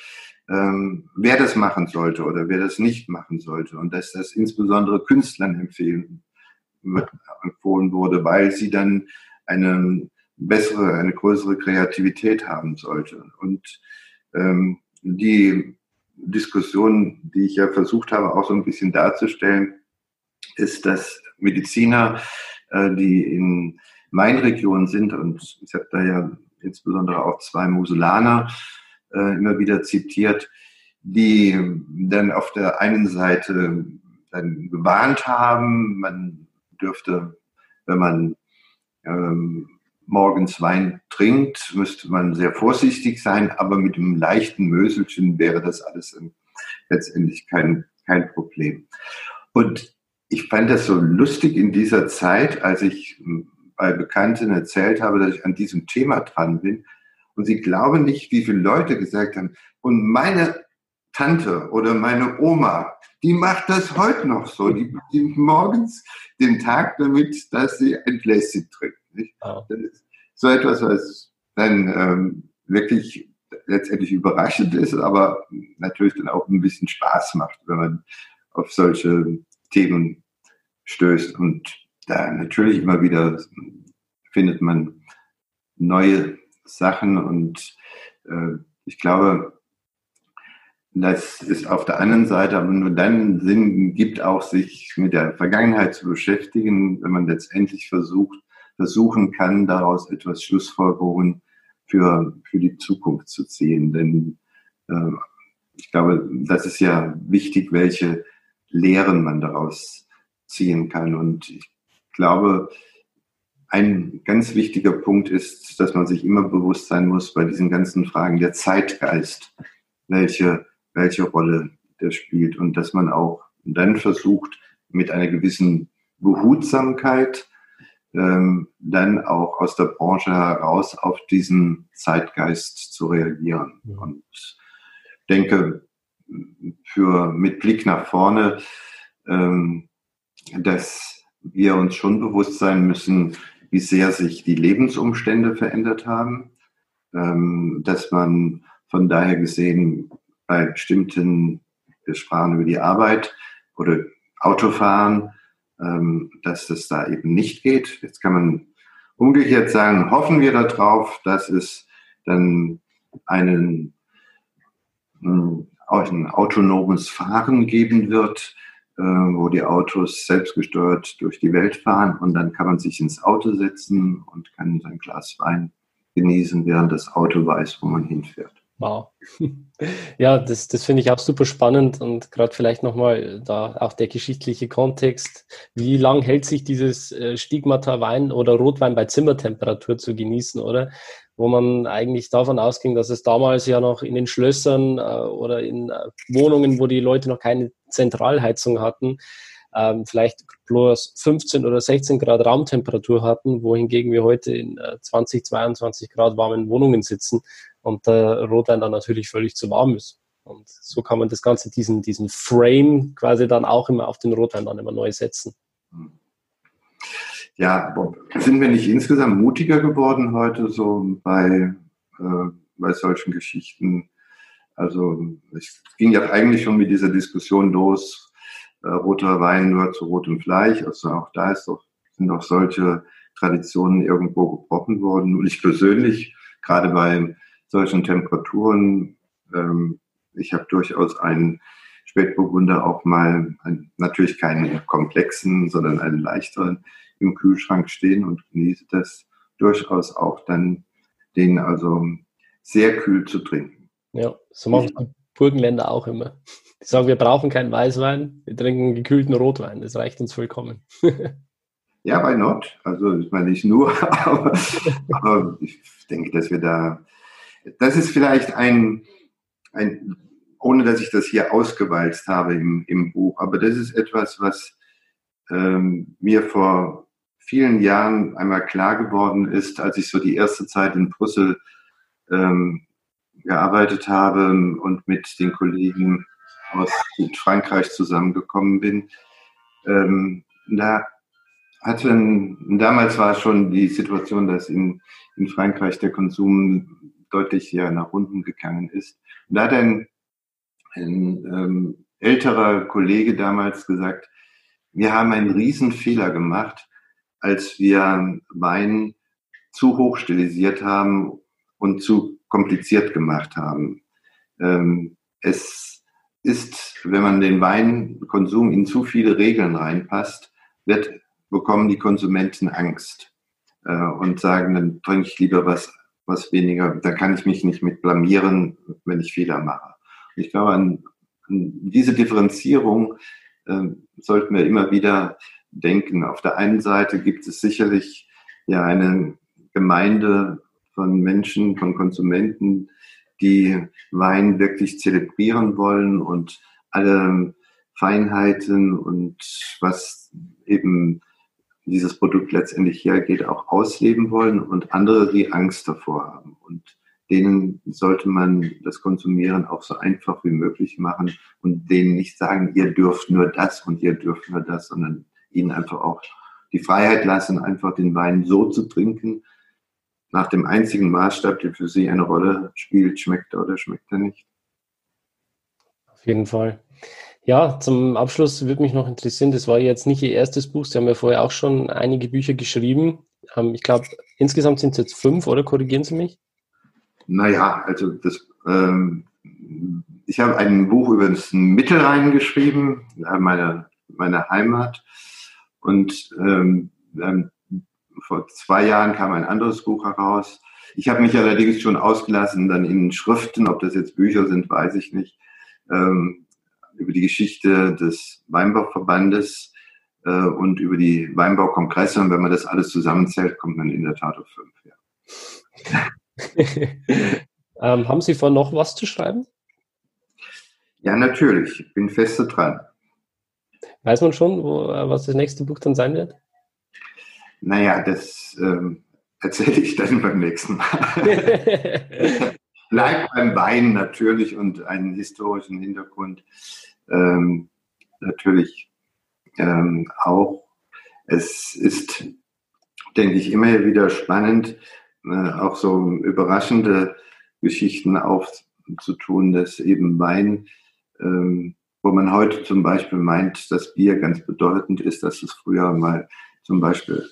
ähm, wer das machen sollte oder wer das nicht machen sollte. Und dass das insbesondere Künstlern empfehlen, empfohlen wurde, weil sie dann eine bessere, eine größere Kreativität haben sollte. Und ähm, die Diskussion, die ich ja versucht habe, auch so ein bisschen darzustellen, ist, dass Mediziner, äh, die in Mainregion sind, und ich habe da ja insbesondere auch zwei Musulaner äh, immer wieder zitiert, die dann auf der einen Seite dann gewarnt haben, man dürfte, wenn man ähm, morgens Wein trinkt, müsste man sehr vorsichtig sein, aber mit einem leichten Möselchen wäre das alles letztendlich kein, kein Problem. Und ich fand das so lustig in dieser Zeit, als ich bei Bekannten erzählt habe, dass ich an diesem Thema dran bin. Und sie glauben nicht, wie viele Leute gesagt haben, und meine Tante oder meine Oma, die macht das heute noch so. Die beginnt morgens den Tag damit, dass sie ein Gläschen trinkt. Das ist so etwas, was dann ähm, wirklich letztendlich überraschend ist, aber natürlich dann auch ein bisschen Spaß macht, wenn man auf solche Themen stößt. Und da natürlich immer wieder findet man neue Sachen und äh, ich glaube, das ist auf der anderen Seite aber nur dann Sinn gibt, auch sich mit der Vergangenheit zu beschäftigen, wenn man letztendlich versucht, versuchen kann, daraus etwas Schlussfolgerungen für, für die Zukunft zu ziehen. Denn äh, ich glaube, das ist ja wichtig, welche Lehren man daraus ziehen kann. Und ich glaube, ein ganz wichtiger Punkt ist, dass man sich immer bewusst sein muss bei diesen ganzen Fragen der Zeitgeist, welche, welche Rolle der spielt und dass man auch dann versucht, mit einer gewissen Behutsamkeit ähm, dann auch aus der Branche heraus auf diesen Zeitgeist zu reagieren. Und denke, für mit Blick nach vorne, ähm, dass wir uns schon bewusst sein müssen, wie sehr sich die Lebensumstände verändert haben, ähm, dass man von daher gesehen bei bestimmten, wir sprachen über die Arbeit oder Autofahren, ähm, dass es da eben nicht geht. Jetzt kann man umgekehrt sagen, hoffen wir darauf, dass es dann einen, hm, ein autonomes Fahren geben wird, wo die Autos selbstgesteuert durch die Welt fahren und dann kann man sich ins Auto setzen und kann sein Glas Wein genießen, während das Auto weiß, wo man hinfährt. Wow. Ja, das, das finde ich auch super spannend und gerade vielleicht nochmal da auch der geschichtliche Kontext. Wie lang hält sich dieses äh, Stigmata Wein oder Rotwein bei Zimmertemperatur zu genießen, oder? Wo man eigentlich davon ausging, dass es damals ja noch in den Schlössern äh, oder in äh, Wohnungen, wo die Leute noch keine Zentralheizung hatten, ähm, vielleicht bloß 15 oder 16 Grad Raumtemperatur hatten, wohingegen wir heute in 20, 22 Grad warmen Wohnungen sitzen und der Rotwein dann natürlich völlig zu warm ist. Und so kann man das Ganze, diesen, diesen Frame quasi dann auch immer auf den Rotwein dann immer neu setzen. Ja, sind wir nicht insgesamt mutiger geworden heute so bei, äh, bei solchen Geschichten? Also es ging ja eigentlich schon mit dieser Diskussion los, äh, roter Wein nur zu rotem Fleisch. Also auch da ist doch, sind doch solche Traditionen irgendwo gebrochen worden. Und ich persönlich, gerade bei solchen Temperaturen. Ähm, ich habe durchaus einen Spätburgunder auch mal, ein, natürlich keinen komplexen, sondern einen leichteren im Kühlschrank stehen und genieße das durchaus auch dann, den also sehr kühl zu trinken. Ja, so machen die Burgenländer auch immer. Die sagen, wir brauchen keinen Weißwein, wir trinken gekühlten Rotwein, das reicht uns vollkommen. Ja, bei not. Also ich meine nicht nur, aber, aber ich denke, dass wir da, das ist vielleicht ein, ein ohne dass ich das hier ausgewalzt habe im, im Buch, aber das ist etwas, was ähm, mir vor vielen Jahren einmal klar geworden ist, als ich so die erste Zeit in Brüssel ähm, gearbeitet habe und mit den Kollegen aus Frankreich zusammengekommen bin. Ähm, da hatten, damals war schon die Situation, dass in, in Frankreich der Konsum deutlich ja nach unten gegangen ist. Und da hat ein, ein ähm, älterer Kollege damals gesagt, wir haben einen riesen Fehler gemacht, als wir Wein zu hoch stilisiert haben und zu kompliziert gemacht haben. Ähm, es ist, wenn man den Weinkonsum in zu viele Regeln reinpasst, wird, bekommen die Konsumenten Angst äh, und sagen, dann trinke ich lieber was, was weniger, da kann ich mich nicht mit blamieren, wenn ich Fehler mache. Und ich glaube, an, an diese Differenzierung äh, sollten wir immer wieder denken. Auf der einen Seite gibt es sicherlich ja eine Gemeinde von Menschen, von Konsumenten, die Wein wirklich zelebrieren wollen und alle Feinheiten und was eben dieses Produkt letztendlich hergeht, auch ausleben wollen und andere, die Angst davor haben. Und denen sollte man das Konsumieren auch so einfach wie möglich machen und denen nicht sagen, ihr dürft nur das und ihr dürft nur das, sondern ihnen einfach auch die Freiheit lassen, einfach den Wein so zu trinken, nach dem einzigen Maßstab, der für Sie eine Rolle spielt, schmeckt er oder schmeckt er nicht? Auf jeden Fall. Ja, zum Abschluss würde mich noch interessieren, das war jetzt nicht Ihr erstes Buch, Sie haben ja vorher auch schon einige Bücher geschrieben. Ähm, ich glaube, insgesamt sind es jetzt fünf, oder korrigieren Sie mich? Naja, also das, ähm, ich habe ein Buch über das Mittelrhein geschrieben, meine, meine Heimat. Und ähm, vor zwei Jahren kam ein anderes Buch heraus. Ich habe mich allerdings schon ausgelassen dann in Schriften, ob das jetzt Bücher sind, weiß ich nicht, ähm, über die Geschichte des Weinbauverbandes äh, und über die Weinbaukongresse. Und wenn man das alles zusammenzählt, kommt man in der Tat auf fünf. Ja. ähm, haben Sie vor, noch was zu schreiben? Ja, natürlich. Ich bin feste dran. Weiß man schon, wo, äh, was das nächste Buch dann sein wird? Naja, das ähm, erzähle ich dann beim nächsten Mal. Bleibt beim Wein natürlich und einen historischen Hintergrund ähm, natürlich ähm, auch. Es ist, denke ich, immer wieder spannend, äh, auch so überraschende Geschichten aufzutun, dass eben Wein, ähm, wo man heute zum Beispiel meint, dass Bier ganz bedeutend ist, dass es früher mal zum Beispiel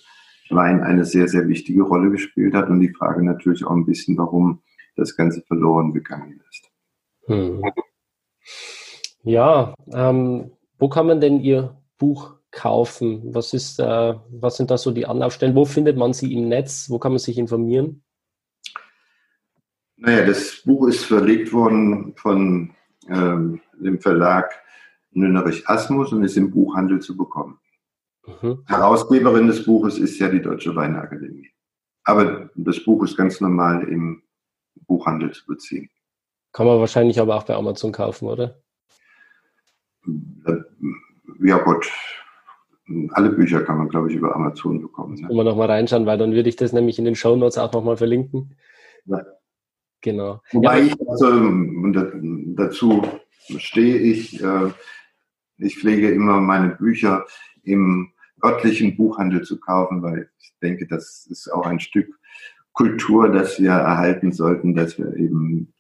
Wein eine sehr, sehr wichtige Rolle gespielt hat und die Frage natürlich auch ein bisschen, warum das Ganze verloren gegangen ist. Hm. Ja, ähm, wo kann man denn Ihr Buch kaufen? Was, ist, äh, was sind da so die Anlaufstellen? Wo findet man sie im Netz? Wo kann man sich informieren? Naja, das Buch ist verlegt worden von ähm, dem Verlag Nünnerich Asmus und ist im Buchhandel zu bekommen. Mhm. Herausgeberin des Buches ist ja die Deutsche Weinakademie. Aber das Buch ist ganz normal im Buchhandel zu beziehen. Kann man wahrscheinlich aber auch bei Amazon kaufen, oder? Äh, ja Gott, alle Bücher kann man, glaube ich, über Amazon bekommen. Ne? Kann man nochmal reinschauen, weil dann würde ich das nämlich in den Show Notes auch nochmal verlinken. Ja. Genau. Wobei ja, ich also, dazu stehe ich, äh, ich pflege immer meine Bücher im örtlichen Buchhandel zu kaufen, weil ich denke, das ist auch ein Stück Kultur, das wir erhalten sollten, dass wir eben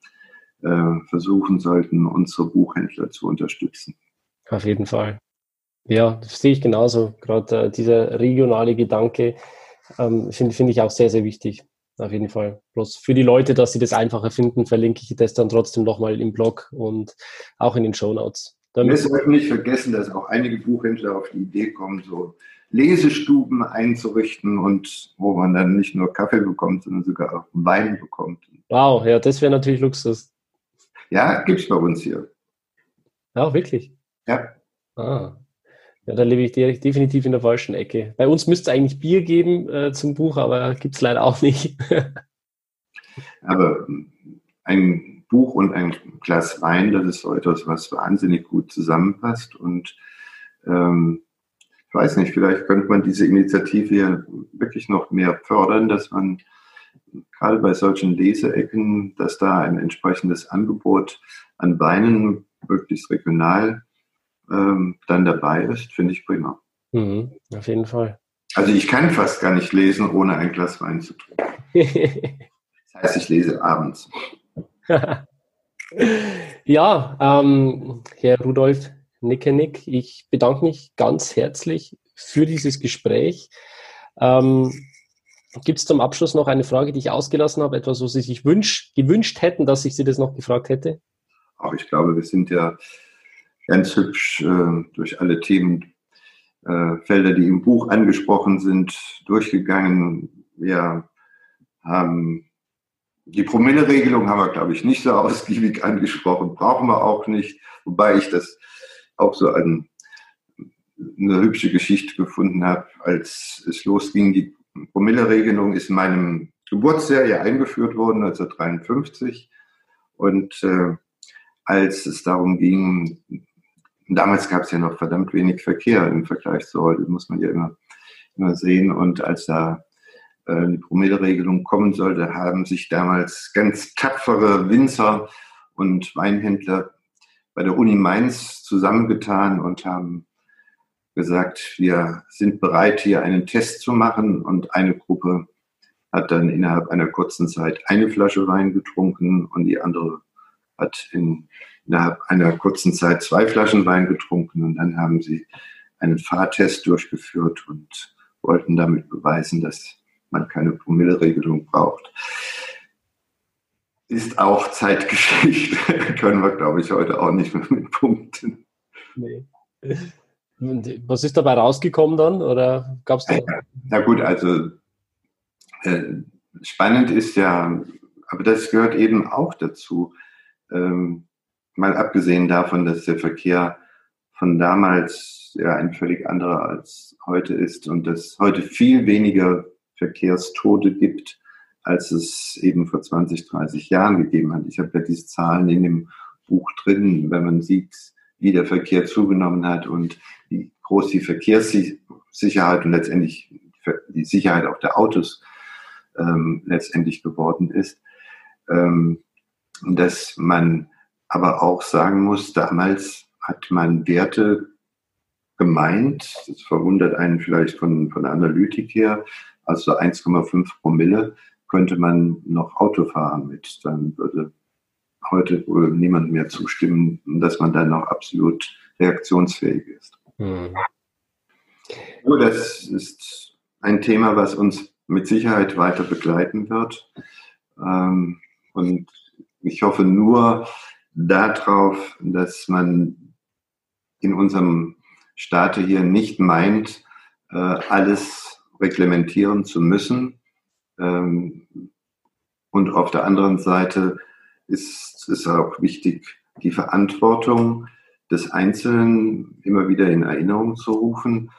äh, versuchen sollten, unsere Buchhändler zu unterstützen. Auf jeden Fall. Ja, das sehe ich genauso. Gerade äh, dieser regionale Gedanke ähm, finde find ich auch sehr, sehr wichtig. Auf jeden Fall. Bloß für die Leute, dass sie das einfacher finden, verlinke ich das dann trotzdem nochmal im Blog und auch in den Show Notes. Wir sollten nicht vergessen, dass auch einige Buchhändler auf die Idee kommen, so Lesestuben einzurichten und wo man dann nicht nur Kaffee bekommt, sondern sogar auch Wein bekommt. Wow, ja, das wäre natürlich Luxus. Ja, gibt es bei uns hier. Ja, wirklich. Ja. Ah. Ja, da lebe ich definitiv in der falschen Ecke. Bei uns müsste es eigentlich Bier geben äh, zum Buch, aber gibt es leider auch nicht. aber ein Buch und ein Glas Wein, das ist so etwas, was wahnsinnig gut zusammenpasst. Und ähm, ich weiß nicht, vielleicht könnte man diese Initiative ja wirklich noch mehr fördern, dass man gerade bei solchen Leseecken, dass da ein entsprechendes Angebot an Weinen möglichst regional ähm, dann dabei ist, finde ich prima. Mhm, auf jeden Fall. Also ich kann fast gar nicht lesen, ohne ein Glas Wein zu trinken. das heißt, ich lese abends. ja, ähm, Herr Rudolf Nickenig, ich bedanke mich ganz herzlich für dieses Gespräch. Ähm, Gibt es zum Abschluss noch eine Frage, die ich ausgelassen habe, etwas, was Sie sich wünsch, gewünscht hätten, dass ich Sie das noch gefragt hätte? Aber ich glaube, wir sind ja ganz hübsch äh, durch alle Themenfelder, äh, die im Buch angesprochen sind, durchgegangen. Wir haben die Promille-Regelung haben wir, glaube ich, nicht so ausgiebig angesprochen, brauchen wir auch nicht, wobei ich das auch so an eine hübsche Geschichte gefunden habe, als es losging. Die Promille-Regelung ist in meinem Geburtsjahr ja eingeführt worden, 1953. Und äh, als es darum ging, damals gab es ja noch verdammt wenig Verkehr im Vergleich zu heute, muss man ja immer, immer sehen. Und als da äh, die Promille-Regelung kommen sollte, haben sich damals ganz tapfere Winzer und Weinhändler bei der Uni Mainz zusammengetan und haben gesagt, wir sind bereit, hier einen Test zu machen. Und eine Gruppe hat dann innerhalb einer kurzen Zeit eine Flasche Wein getrunken und die andere hat in, innerhalb einer kurzen Zeit zwei Flaschen Wein getrunken. Und dann haben sie einen Fahrtest durchgeführt und wollten damit beweisen, dass man keine Promille-Regelung braucht. Ist auch Zeitgeschichte. Können wir, glaube ich, heute auch nicht mehr mit punkten. Nee. Was ist dabei rausgekommen dann? Oder gab's da? Na gut, also äh, spannend ist ja, aber das gehört eben auch dazu. Ähm, mal abgesehen davon, dass der Verkehr von damals ja ein völlig anderer als heute ist und dass heute viel weniger Verkehrstote gibt, als es eben vor 20, 30 Jahren gegeben hat. Ich habe ja diese Zahlen in dem Buch drin, wenn man sieht, wie der Verkehr zugenommen hat und wie groß die Verkehrssicherheit und letztendlich die Sicherheit auch der Autos ähm, letztendlich geworden ist. Ähm, dass man aber auch sagen muss, damals hat man Werte gemeint, das verwundert einen vielleicht von, von der Analytik her, also 1,5 Promille könnte man noch Auto fahren mit. Dann würde heute wohl niemand mehr zustimmen, dass man dann noch absolut reaktionsfähig ist. Mhm. Nur das ist ein Thema, was uns mit Sicherheit weiter begleiten wird. Ähm, und ich hoffe nur darauf, dass man in unserem Staate hier nicht meint, äh, alles reglementieren zu müssen. Ähm, und auf der anderen Seite ist es auch wichtig, die Verantwortung des Einzelnen immer wieder in Erinnerung zu rufen.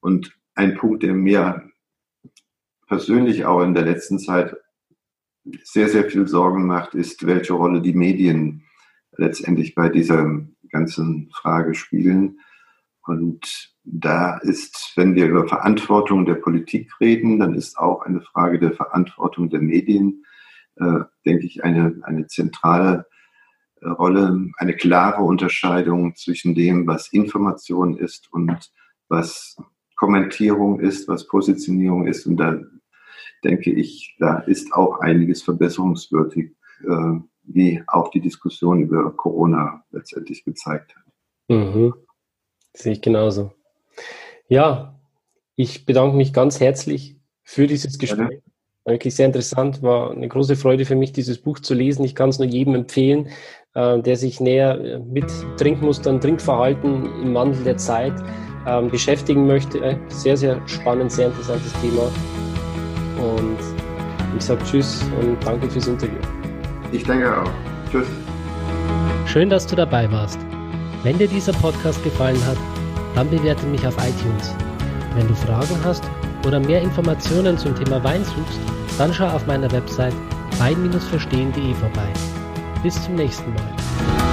Und ein Punkt, der mir persönlich auch in der letzten Zeit sehr, sehr viel Sorgen macht, ist, welche Rolle die Medien letztendlich bei dieser ganzen Frage spielen. Und da ist, wenn wir über Verantwortung der Politik reden, dann ist auch eine Frage der Verantwortung der Medien, äh, denke ich, eine, eine zentrale äh, Rolle, eine klare Unterscheidung zwischen dem, was Information ist und was Kommentierung ist, was Positionierung ist. Und da denke ich, da ist auch einiges verbesserungswürdig, äh, wie auch die Diskussion über Corona letztendlich gezeigt hat. Mhm. Sehe ich genauso. Ja, ich bedanke mich ganz herzlich für dieses Gespräch. Ja. Wirklich sehr interessant, war eine große Freude für mich, dieses Buch zu lesen. Ich kann es nur jedem empfehlen, äh, der sich näher äh, mit Trinkmustern, Trinkverhalten im Wandel der Zeit ähm, beschäftigen möchte. Sehr, sehr spannend, sehr interessantes Thema. Und ich sage Tschüss und danke fürs Interview. Ich danke auch. Tschüss. Schön, dass du dabei warst. Wenn dir dieser Podcast gefallen hat, dann bewerte mich auf iTunes. Wenn du Fragen hast oder mehr Informationen zum Thema Wein suchst, dann schau auf meiner Website wein-verstehen.de vorbei. Bis zum nächsten Mal.